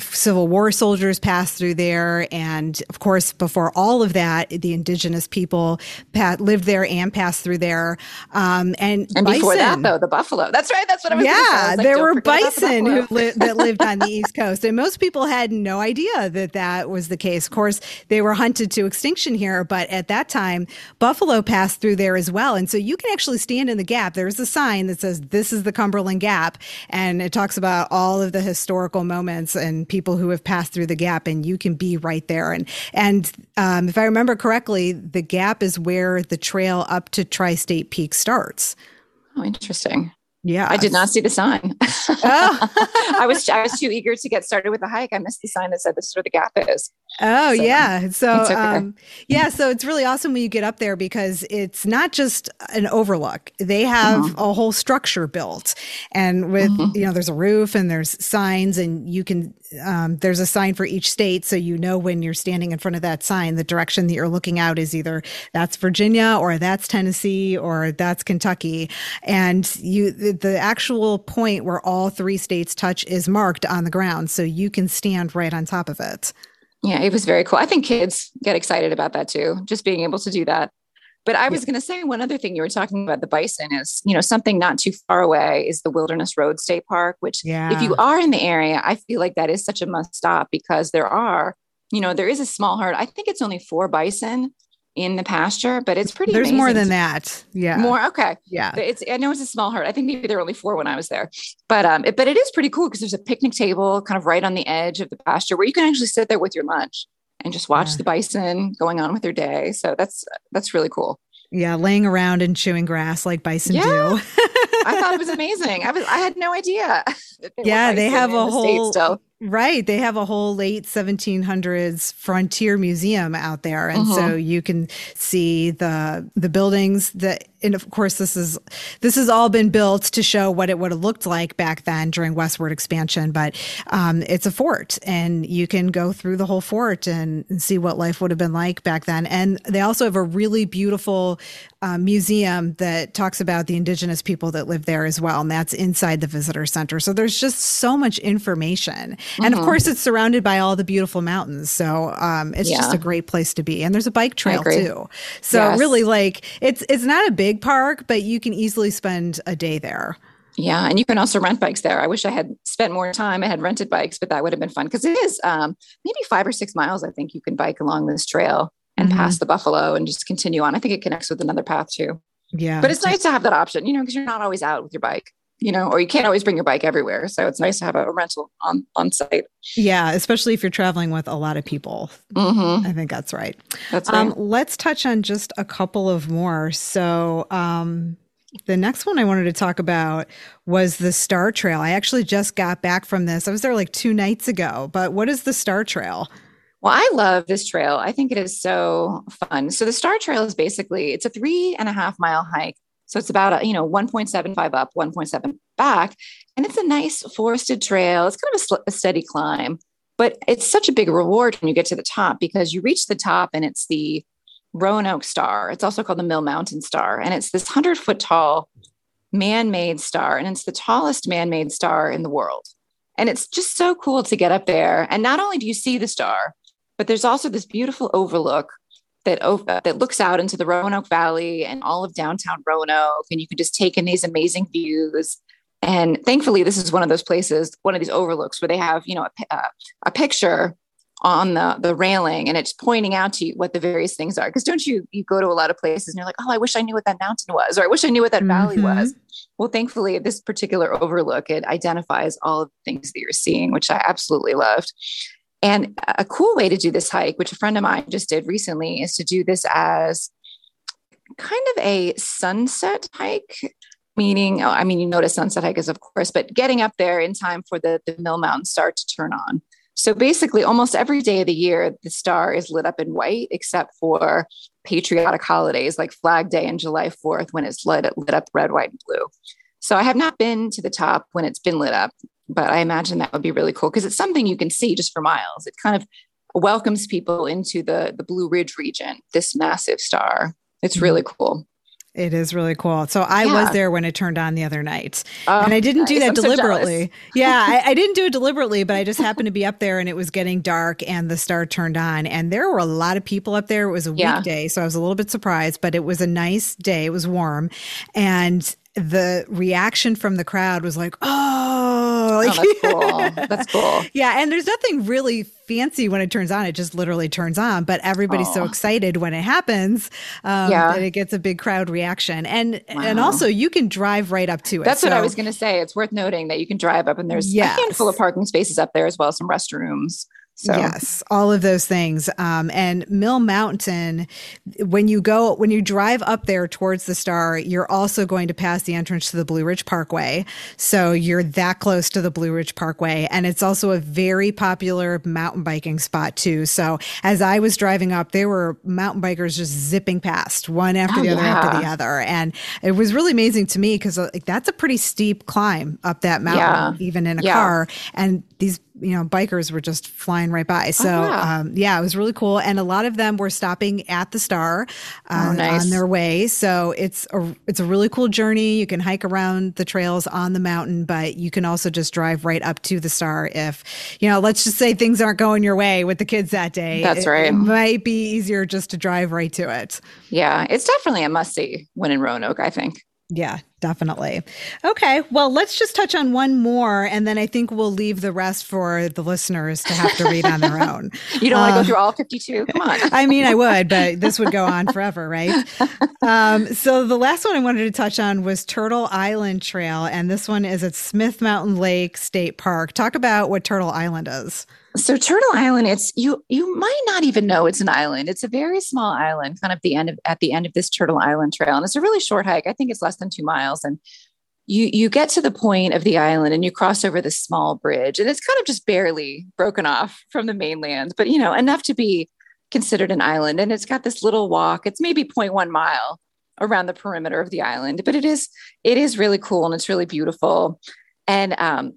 Civil War soldiers passed through there. And of course, before all of that, the indigenous people lived there and passed through there. Um, and, and bison, before that, though, the buffalo. That's right. That's what I was Yeah, like, there were bison the who li- that lived on the East Coast. And most people had no idea that that was the case. Of course, they were hunted to extinction here. But at that time, buffalo passed through there as well. And so you can actually stand in the gap. There's a sign that says, This is the Cumberland Gap. And it talks about all of the historical moments and and people who have passed through the gap, and you can be right there. And and um, if I remember correctly, the gap is where the trail up to Tri State Peak starts. Oh, interesting. Yeah, I did not see the sign. Oh. I was I was too eager to get started with the hike. I missed the sign that said this is where the gap is. Oh so, yeah, so okay. um, yeah, so it's really awesome when you get up there because it's not just an overlook. They have mm-hmm. a whole structure built, and with mm-hmm. you know, there's a roof and there's signs, and you can um, there's a sign for each state, so you know when you're standing in front of that sign, the direction that you're looking out is either that's Virginia or that's Tennessee or that's Kentucky, and you the, the actual point where all three states touch is marked on the ground, so you can stand right on top of it. Yeah, it was very cool. I think kids get excited about that too, just being able to do that. But I was yeah. going to say one other thing you were talking about the bison is, you know, something not too far away is the Wilderness Road State Park, which yeah. if you are in the area, I feel like that is such a must stop because there are, you know, there is a small herd. I think it's only four bison in the pasture, but it's pretty. There's more than that. Yeah. More. Okay. Yeah. It's. I know it's a small herd. I think maybe there were only four when I was there, but um, it, but it is pretty cool because there's a picnic table kind of right on the edge of the pasture where you can actually sit there with your lunch and just watch yeah. the bison going on with their day. So that's that's really cool. Yeah, laying around and chewing grass like bison yeah. do. I thought it was amazing. I was I had no idea. yeah, they have a the whole Right. They have a whole late 1700s frontier museum out there. And so mm-hmm. you can see the the buildings that and of course this is this has all been built to show what it would have looked like back then during westward expansion but um, it's a fort and you can go through the whole fort and, and, see what life would have been like back then and they also have a really beautiful uh, museum that talks about the indigenous people that live there as well and that's inside the visitor center so there's just so much information mm-hmm. and of mm-hmm. course it's surrounded by all the beautiful mountains so um, it's yeah. just a great place to be and there's a bike trail too so yes. really like it's it's not a big big park, but you can easily spend a day there. Yeah, and you can also rent bikes there. I wish I had spent more time. I had rented bikes, but that would have been fun because it is um, maybe five or six miles. I think you can bike along this trail and mm-hmm. pass the buffalo and just continue on. I think it connects with another path too. Yeah, but it's nice to have that option, you know, because you're not always out with your bike you know, or you can't always bring your bike everywhere. So it's nice to have a rental on on site. Yeah, especially if you're traveling with a lot of people. Mm-hmm. I think that's right. That's um, right. Um, let's touch on just a couple of more. So um, the next one I wanted to talk about was the Star Trail. I actually just got back from this. I was there like two nights ago. But what is the Star Trail? Well, I love this trail. I think it is so fun. So the Star Trail is basically it's a three and a half mile hike so it's about, a, you know, 1.75 up, 1.7 back. And it's a nice forested trail. It's kind of a, sl- a steady climb, but it's such a big reward when you get to the top because you reach the top and it's the Roanoke Star. It's also called the Mill Mountain Star. And it's this 100 foot tall man made star. And it's the tallest man made star in the world. And it's just so cool to get up there. And not only do you see the star, but there's also this beautiful overlook that that looks out into the Roanoke Valley and all of downtown Roanoke, and you can just take in these amazing views. And thankfully, this is one of those places, one of these overlooks where they have, you know, a, a picture on the the railing and it's pointing out to you what the various things are because don't you you go to a lot of places and you're like oh i wish i knew what that mountain was or i wish i knew what that mm-hmm. valley was well thankfully this particular overlook it identifies all of the things that you're seeing which i absolutely loved and a cool way to do this hike which a friend of mine just did recently is to do this as kind of a sunset hike meaning oh, i mean you notice sunset hike is of course but getting up there in time for the, the mill mountain star to turn on so basically, almost every day of the year, the star is lit up in white, except for patriotic holidays like Flag Day and July 4th when it's lit, lit up red, white, and blue. So I have not been to the top when it's been lit up, but I imagine that would be really cool because it's something you can see just for miles. It kind of welcomes people into the, the Blue Ridge region, this massive star. It's really mm-hmm. cool. It is really cool. So I yeah. was there when it turned on the other night, uh, and I didn't do that I'm deliberately. So yeah, I, I, didn't do it deliberately, but I just happened to be up there, and it was getting dark, and the star turned on, and there were a lot of people up there. It was a yeah. weekday, so I was a little bit surprised, but it was a nice day. It was warm, and the reaction from the crowd was like, "Oh, like, oh that's cool. That's cool." yeah, and there's nothing really fancy when it turns on; it just literally turns on. But everybody's oh. so excited when it happens um, yeah. that it gets a big crowd reaction, and wow. and also you can drive right up to it. That's so, what I was going to say. It's worth noting that you can drive up, and there's yes. a handful of parking spaces up there as well as some restrooms. So. Yes, all of those things. Um, and Mill Mountain, when you go, when you drive up there towards the star, you're also going to pass the entrance to the Blue Ridge Parkway. So you're that close to the Blue Ridge Parkway. And it's also a very popular mountain biking spot, too. So as I was driving up, there were mountain bikers just zipping past one after oh, the other yeah. after the other. And it was really amazing to me because like, that's a pretty steep climb up that mountain, yeah. even in a yeah. car. And these you know, bikers were just flying right by. So, oh, yeah. Um, yeah. it was really cool. And a lot of them were stopping at the star uh, oh, nice. on their way. So it's a, it's a really cool journey. You can hike around the trails on the mountain, but you can also just drive right up to the star if, you know, let's just say things aren't going your way with the kids that day. That's right. It might be easier just to drive right to it. Yeah. It's definitely a must see when in Roanoke, I think. Yeah, definitely. Okay, well, let's just touch on one more, and then I think we'll leave the rest for the listeners to have to read on their own. you don't want to go um, through all 52? Come on. I mean, I would, but this would go on forever, right? Um, so the last one I wanted to touch on was Turtle Island Trail, and this one is at Smith Mountain Lake State Park. Talk about what Turtle Island is. So Turtle Island, it's you you might not even know it's an island. It's a very small island, kind of the end of at the end of this Turtle Island trail. And it's a really short hike. I think it's less than two miles. And you you get to the point of the island and you cross over this small bridge. And it's kind of just barely broken off from the mainland, but you know, enough to be considered an island. And it's got this little walk. It's maybe 0.1 mile around the perimeter of the island, but it is it is really cool and it's really beautiful. And um,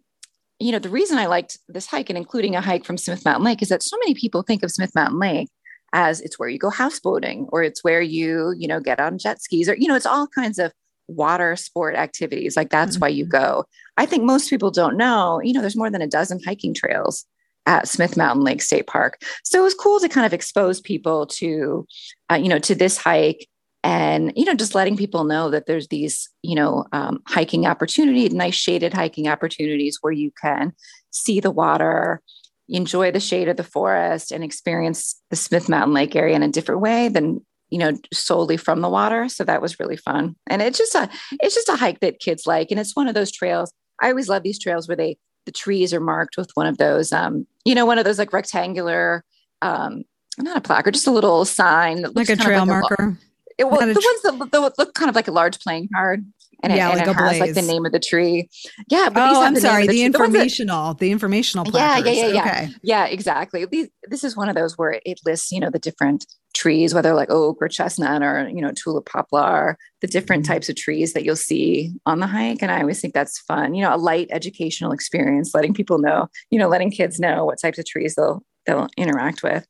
you know, the reason I liked this hike and including a hike from Smith Mountain Lake is that so many people think of Smith Mountain Lake as it's where you go houseboating or it's where you, you know, get on jet skis or, you know, it's all kinds of water sport activities. Like that's mm-hmm. why you mm-hmm. go. I think most people don't know, you know, there's more than a dozen hiking trails at Smith Mountain Lake State Park. So it was cool to kind of expose people to, uh, you know, to this hike and you know just letting people know that there's these you know um, hiking opportunities nice shaded hiking opportunities where you can see the water enjoy the shade of the forest and experience the smith mountain lake area in a different way than you know solely from the water. So that was really fun. And it's just a it's just a hike that kids like and it's one of those trails. I always love these trails where they the trees are marked with one of those um you know one of those like rectangular um not a placard just a little sign that like a trail like marker a, it, well, the tr- ones that, look kind of like a large playing card. And yeah, it, and like it has blaze. like the name of the tree. Yeah. But oh, I'm the sorry. The, the informational, the, that, the, informational. Placards. Yeah, yeah, yeah, yeah. Okay. Yeah, exactly. These, this is one of those where it lists, you know, the different trees, whether like oak or chestnut or, you know, tulip poplar, the different mm-hmm. types of trees that you'll see on the hike. And I always think that's fun, you know, a light educational experience, letting people know, you know, letting kids know what types of trees they'll, they'll interact with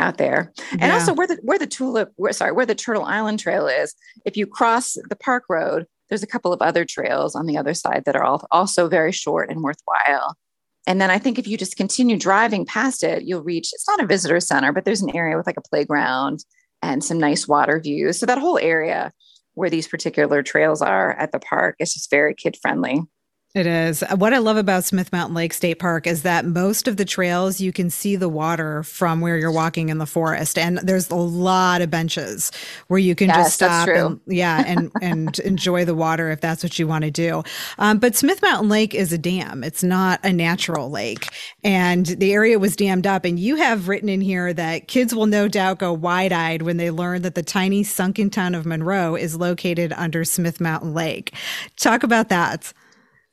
out there. And yeah. also where the where the tulip, where, sorry, where the Turtle Island Trail is, if you cross the park road, there's a couple of other trails on the other side that are all, also very short and worthwhile. And then I think if you just continue driving past it, you'll reach it's not a visitor center, but there's an area with like a playground and some nice water views. So that whole area where these particular trails are at the park is just very kid friendly. It is. What I love about Smith Mountain Lake State Park is that most of the trails you can see the water from where you're walking in the forest, and there's a lot of benches where you can yes, just stop and yeah, and and enjoy the water if that's what you want to do. Um, but Smith Mountain Lake is a dam; it's not a natural lake, and the area was dammed up. And you have written in here that kids will no doubt go wide-eyed when they learn that the tiny sunken town of Monroe is located under Smith Mountain Lake. Talk about that.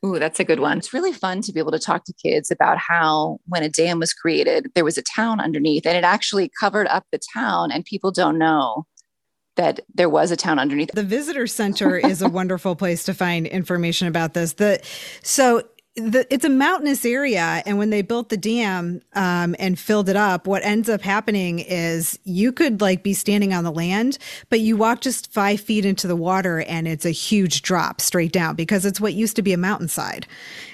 Ooh, that's a good one. It's really fun to be able to talk to kids about how when a dam was created, there was a town underneath and it actually covered up the town, and people don't know that there was a town underneath. The visitor center is a wonderful place to find information about this. The so the, it's a mountainous area, and when they built the dam um, and filled it up, what ends up happening is you could like be standing on the land, but you walk just five feet into the water, and it's a huge drop straight down because it's what used to be a mountainside,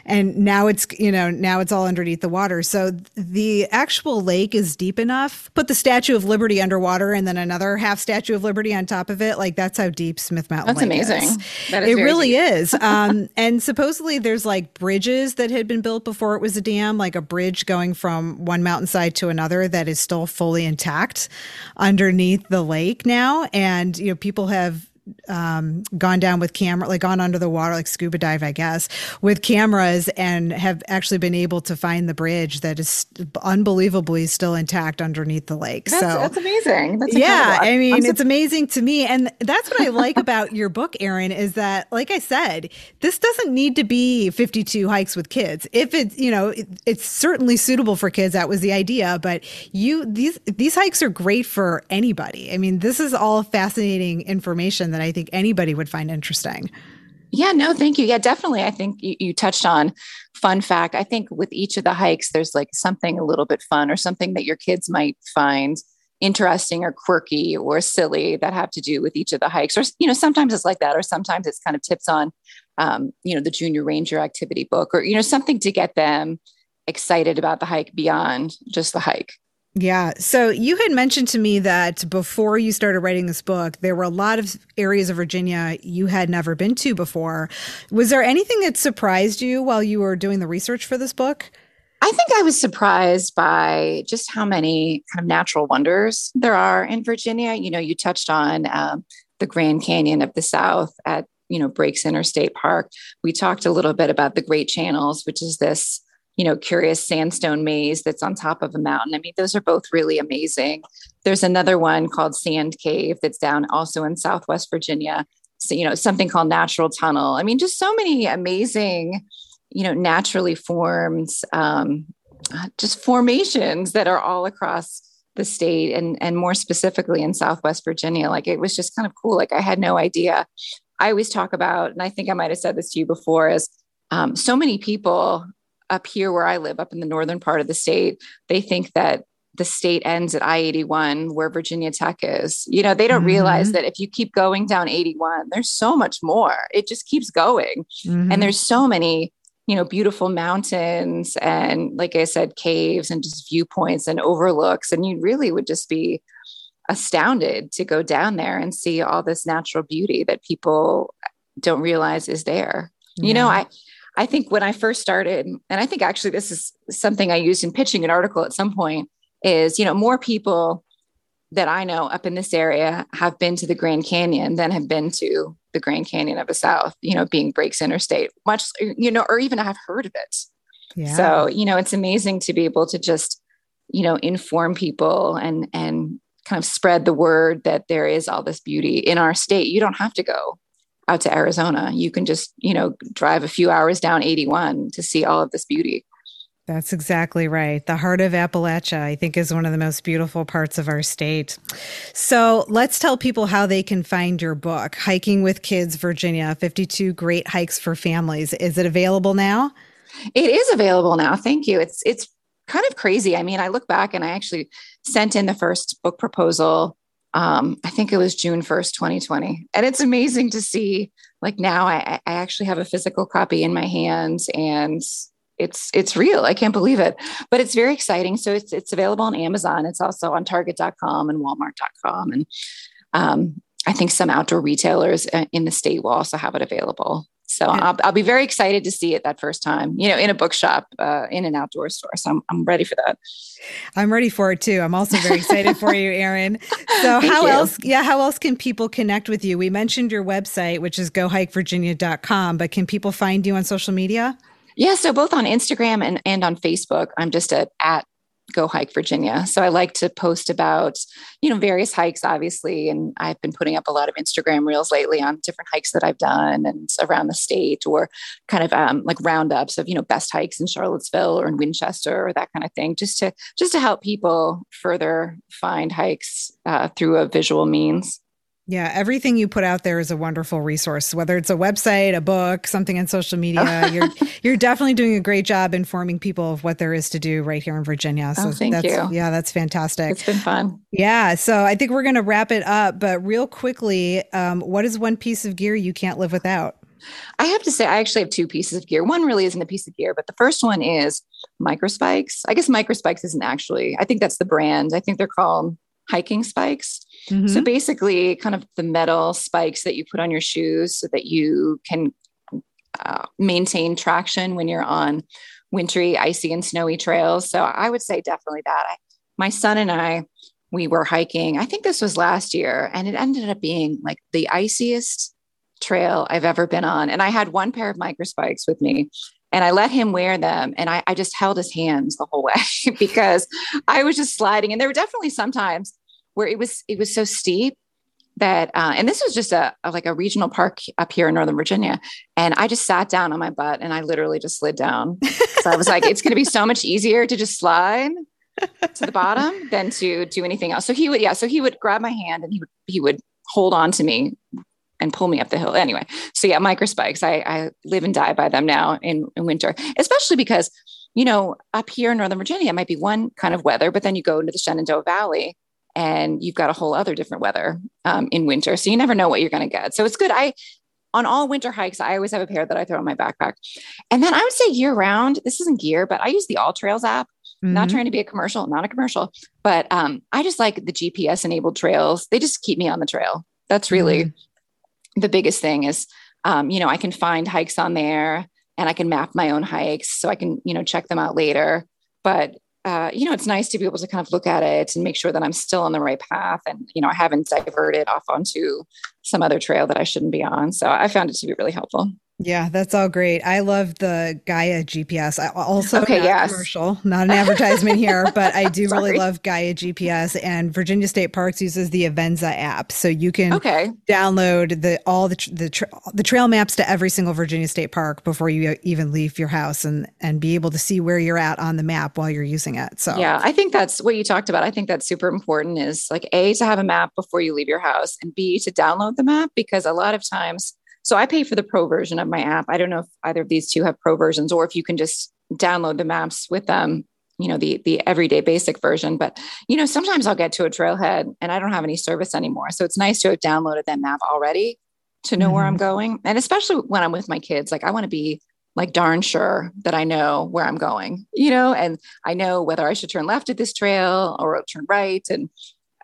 and now it's you know now it's all underneath the water. So the actual lake is deep enough. Put the Statue of Liberty underwater, and then another half Statue of Liberty on top of it. Like that's how deep Smith Mountain. Is. That's lake amazing. Is. That is it really deep. is. Um, and supposedly there's like bridges bridges that had been built before it was a dam, like a bridge going from one mountainside to another that is still fully intact underneath the lake now. And, you know, people have um, gone down with camera, like gone under the water, like scuba dive, I guess, with cameras and have actually been able to find the bridge that is unbelievably still intact underneath the lake. That's, so that's amazing. That's yeah, I mean, it's amazing to me. And that's what I like about your book, Erin, is that, like I said, this doesn't need to be 52 hikes with kids. If it's, you know, it, it's certainly suitable for kids. That was the idea. But you, these, these hikes are great for anybody. I mean, this is all fascinating information that I think anybody would find interesting. Yeah, no, thank you. Yeah, definitely. I think you, you, touched on fun fact. I think with each of the hikes, there's like something a little bit fun or something that your kids might find interesting or quirky or silly that have to do with each of the hikes. Or, you know, sometimes it's like that, or sometimes it's kind of tips on, um, you know, the junior ranger activity book or, you know, something to get them excited about the hike beyond just the hike. Yeah. So you had mentioned to me that before you started writing this book, there were a lot of areas of Virginia you had never been to before. Was there anything that surprised you while you were doing the research for this book? I think I was surprised by just how many kind of natural wonders there are in Virginia. You know, you touched on um, the Grand Canyon of the South at, you know, Breaks Interstate Park. We talked a little bit about the Great Channels, which is this you know, curious sandstone maze that's on top of a mountain. I mean, those are both really amazing. There's another one called Sand Cave that's down also in Southwest Virginia. So, you know, something called Natural Tunnel. I mean, just so many amazing, you know, naturally formed, um, just formations that are all across the state and and more specifically in Southwest Virginia. Like it was just kind of cool. Like I had no idea. I always talk about, and I think I might have said this to you before, is um, so many people up here where I live, up in the northern part of the state, they think that the state ends at I 81, where Virginia Tech is. You know, they don't mm-hmm. realize that if you keep going down 81, there's so much more. It just keeps going. Mm-hmm. And there's so many, you know, beautiful mountains and, like I said, caves and just viewpoints and overlooks. And you really would just be astounded to go down there and see all this natural beauty that people don't realize is there. Yeah. You know, I, I think when I first started, and I think actually this is something I used in pitching an article at some point, is you know more people that I know up in this area have been to the Grand Canyon than have been to the Grand Canyon of the South. You know, being Breaks Interstate, much you know, or even have heard of it. Yeah. So you know, it's amazing to be able to just you know inform people and and kind of spread the word that there is all this beauty in our state. You don't have to go out to Arizona. You can just, you know, drive a few hours down 81 to see all of this beauty. That's exactly right. The heart of Appalachia, I think, is one of the most beautiful parts of our state. So let's tell people how they can find your book, Hiking with Kids Virginia 52 Great Hikes for Families. Is it available now? It is available now. Thank you. It's, it's, kind of crazy. I mean, I look back and I actually sent in the first book proposal um, I think it was June 1st, 2020. And it's amazing to see, like now I, I actually have a physical copy in my hands and it's it's real. I can't believe it, but it's very exciting. So it's it's available on Amazon. It's also on Target.com and Walmart.com, and um, I think some outdoor retailers uh, in the state will also have it available. So I'll, I'll, be very excited to see it that first time, you know, in a bookshop, uh, in an outdoor store. So I'm, I'm ready for that. I'm ready for it too. I'm also very excited for you, Erin. So how you. else, yeah, how else can people connect with you? We mentioned your website, which is gohikevirginia.com, but can people find you on social media? Yeah, so both on Instagram and, and on Facebook, I'm just at, at go hike Virginia. So I like to post about, you know, various hikes, obviously. And I've been putting up a lot of Instagram reels lately on different hikes that I've done and around the state or kind of um, like roundups of, you know, best hikes in Charlottesville or in Winchester or that kind of thing, just to just to help people further find hikes uh, through a visual means. Yeah, everything you put out there is a wonderful resource. Whether it's a website, a book, something on social media, you're you're definitely doing a great job informing people of what there is to do right here in Virginia. So oh, thank that's, you. Yeah, that's fantastic. It's been fun. Yeah, so I think we're going to wrap it up. But real quickly, um, what is one piece of gear you can't live without? I have to say, I actually have two pieces of gear. One really isn't a piece of gear, but the first one is Microspikes. I guess Microspikes isn't actually. I think that's the brand. I think they're called hiking spikes. Mm-hmm. So basically, kind of the metal spikes that you put on your shoes so that you can uh, maintain traction when you're on wintry, icy, and snowy trails. So I would say definitely that. I, my son and I, we were hiking. I think this was last year, and it ended up being like the iciest trail I've ever been on. And I had one pair of micro spikes with me, and I let him wear them. And I, I just held his hands the whole way because I was just sliding. And there were definitely sometimes where it was it was so steep that uh, and this was just a, a, like a regional park up here in northern virginia and i just sat down on my butt and i literally just slid down so i was like it's going to be so much easier to just slide to the bottom than to do anything else so he would yeah so he would grab my hand and he would he would hold on to me and pull me up the hill anyway so yeah microspikes. i, I live and die by them now in, in winter especially because you know up here in northern virginia it might be one kind of weather but then you go into the shenandoah valley and you've got a whole other different weather um, in winter. So you never know what you're going to get. So it's good. I, on all winter hikes, I always have a pair that I throw in my backpack. And then I would say year round, this isn't gear, but I use the AllTrails app. Mm-hmm. Not trying to be a commercial, not a commercial, but um, I just like the GPS enabled trails. They just keep me on the trail. That's really mm-hmm. The biggest thing is, um, you know, I can find hikes on there and I can map my own hikes so I can, you know, check them out later. But uh, you know, it's nice to be able to kind of look at it and make sure that I'm still on the right path and, you know, I haven't diverted off onto some other trail that I shouldn't be on. So I found it to be really helpful. Yeah, that's all great. I love the Gaia GPS. I also okay, not yes. commercial, not an advertisement here, but I do really love Gaia GPS. And Virginia State Parks uses the Avenza app, so you can okay. download the all the the, tra- the trail maps to every single Virginia State Park before you even leave your house, and and be able to see where you're at on the map while you're using it. So yeah, I think that's what you talked about. I think that's super important. Is like a to have a map before you leave your house, and b to download the map because a lot of times so I pay for the pro version of my app. I don't know if either of these two have pro versions or if you can just download the maps with them, you know, the the everyday basic version. But you know, sometimes I'll get to a trailhead and I don't have any service anymore. So it's nice to have downloaded that map already to know mm-hmm. where I'm mm-hmm. going. And especially when I'm with my kids, like I want to be like darn sure that I know where I'm going, you know, and I know whether I should turn left at this trail or turn right. And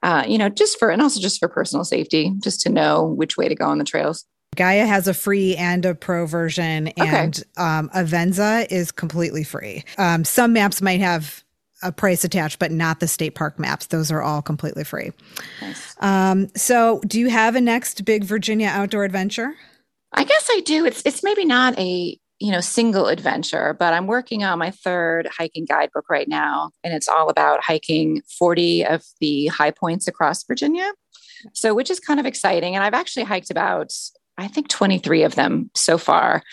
uh, you know, just for and also just for personal safety, just to know which way to go on the trails. Gaia has a free and a pro version, and okay. um, Avenza is completely free. Um, some maps might have a price attached, but not the state park maps. Those are all completely free. Nice. Um, so, do you have a next big Virginia outdoor adventure? I guess I do. It's it's maybe not a you know single adventure, but I'm working on my third hiking guidebook right now, and it's all about hiking 40 of the high points across Virginia. So, which is kind of exciting. And I've actually hiked about I think 23 of them so far.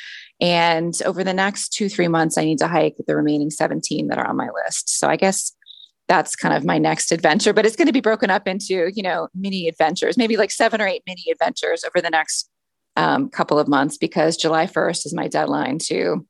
And over the next two, three months, I need to hike the remaining 17 that are on my list. So I guess that's kind of my next adventure, but it's going to be broken up into, you know, mini adventures, maybe like seven or eight mini adventures over the next um, couple of months because July 1st is my deadline to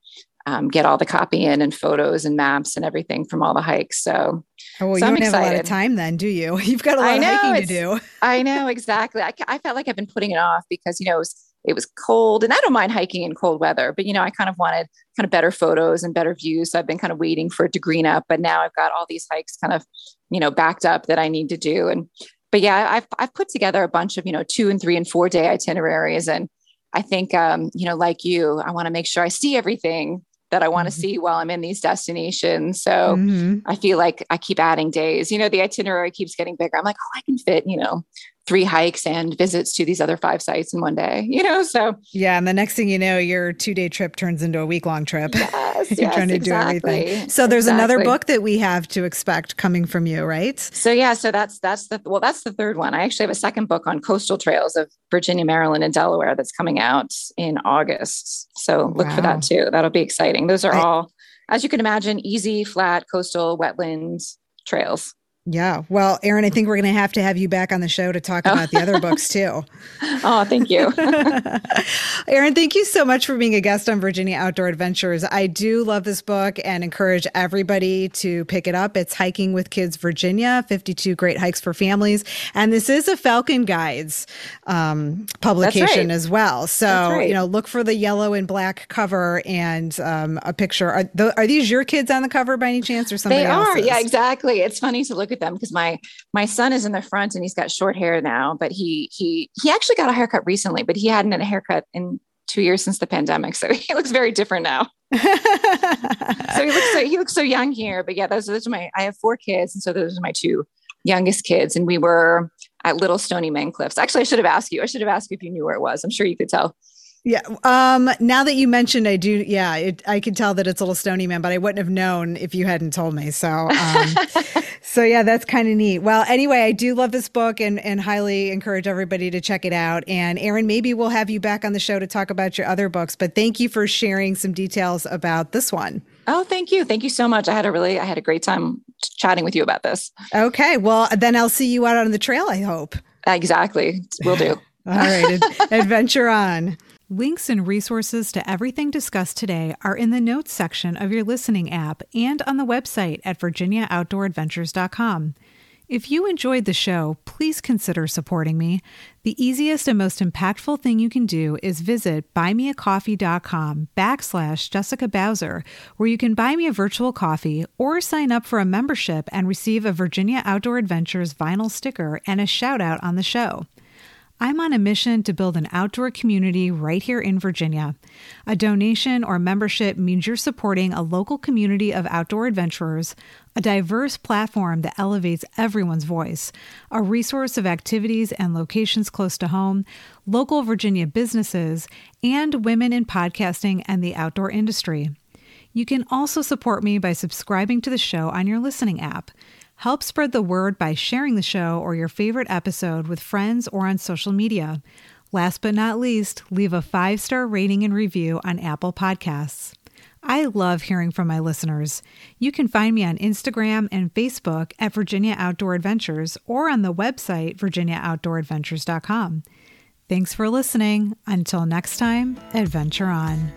um, get all the copy in and photos and maps and everything from all the hikes. So, oh, well, so you I'm don't excited. have a lot of time then, do you? You've got a lot know, of hiking to do. I know exactly. I, I felt like I've been putting it off because you know it was it was cold and I don't mind hiking in cold weather, but you know, I kind of wanted kind of better photos and better views. So I've been kind of waiting for it to green up, but now I've got all these hikes kind of, you know, backed up that I need to do. And, but yeah, I've, I've put together a bunch of, you know, two and three and four day itineraries. And I think, um, you know, like you, I want to make sure I see everything that I want to mm-hmm. see while I'm in these destinations. So mm-hmm. I feel like I keep adding days. You know, the itinerary keeps getting bigger. I'm like, oh, I can fit, you know, three hikes and visits to these other five sites in one day, you know? So, yeah. And the next thing you know, your two day trip turns into a week long trip. Yes, You're yes, trying to exactly. do everything. So, there's exactly. another book that we have to expect coming from you, right? So, yeah. So, that's, that's the, well, that's the third one. I actually have a second book on coastal trails of Virginia, Maryland, and Delaware that's coming out in August. So, look wow. for that too. That'll be exciting. Those are I, all, as you can imagine, easy, flat, coastal, wetlands trails. Yeah. Well, Erin, I think we're going to have to have you back on the show to talk oh. about the other books too. oh, thank you. Erin, thank you so much for being a guest on Virginia Outdoor Adventures. I do love this book and encourage everybody to pick it up. It's Hiking with Kids Virginia 52 Great Hikes for Families. And this is a Falcon Guides um, publication right. as well. So, right. you know, look for the yellow and black cover and um, a picture. Are, th- are, these your kids on the cover by any chance or something? They are. Else's? Yeah, exactly. It's funny to look at them because my my son is in the front and he's got short hair now, but he he he actually got a haircut recently, but he hadn't had a haircut in two years since the pandemic, so he looks very different now. so he looks so he looks so young here, but yeah, those those are my I have four kids, and so those are my two youngest kids, and we were at Little Stony Man Cliffs. Actually, I should have asked you. I should have asked you if you knew where it was. I'm sure you could tell. Yeah. Um, now that you mentioned, I do. Yeah, it, I can tell that it's a little Stony Man, but I wouldn't have known if you hadn't told me. So, um, so yeah, that's kind of neat. Well, anyway, I do love this book and and highly encourage everybody to check it out. And Erin, maybe we'll have you back on the show to talk about your other books. But thank you for sharing some details about this one. Oh, thank you. Thank you so much. I had a really, I had a great time chatting with you about this. Okay. Well, then I'll see you out on the trail, I hope. Exactly. We'll do. All right. adventure on. Links and resources to everything discussed today are in the notes section of your listening app and on the website at virginiaoutdooradventures.com. If you enjoyed the show, please consider supporting me. The easiest and most impactful thing you can do is visit buymeacoffee.com backslash Jessica Bowser, where you can buy me a virtual coffee or sign up for a membership and receive a Virginia Outdoor Adventures vinyl sticker and a shout out on the show. I'm on a mission to build an outdoor community right here in Virginia. A donation or membership means you're supporting a local community of outdoor adventurers, a diverse platform that elevates everyone's voice, a resource of activities and locations close to home, local Virginia businesses, and women in podcasting and the outdoor industry. You can also support me by subscribing to the show on your listening app. Help spread the word by sharing the show or your favorite episode with friends or on social media. Last but not least, leave a five star rating and review on Apple Podcasts. I love hearing from my listeners. You can find me on Instagram and Facebook at Virginia Outdoor Adventures or on the website virginiaoutdooradventures.com. Thanks for listening. Until next time, adventure on.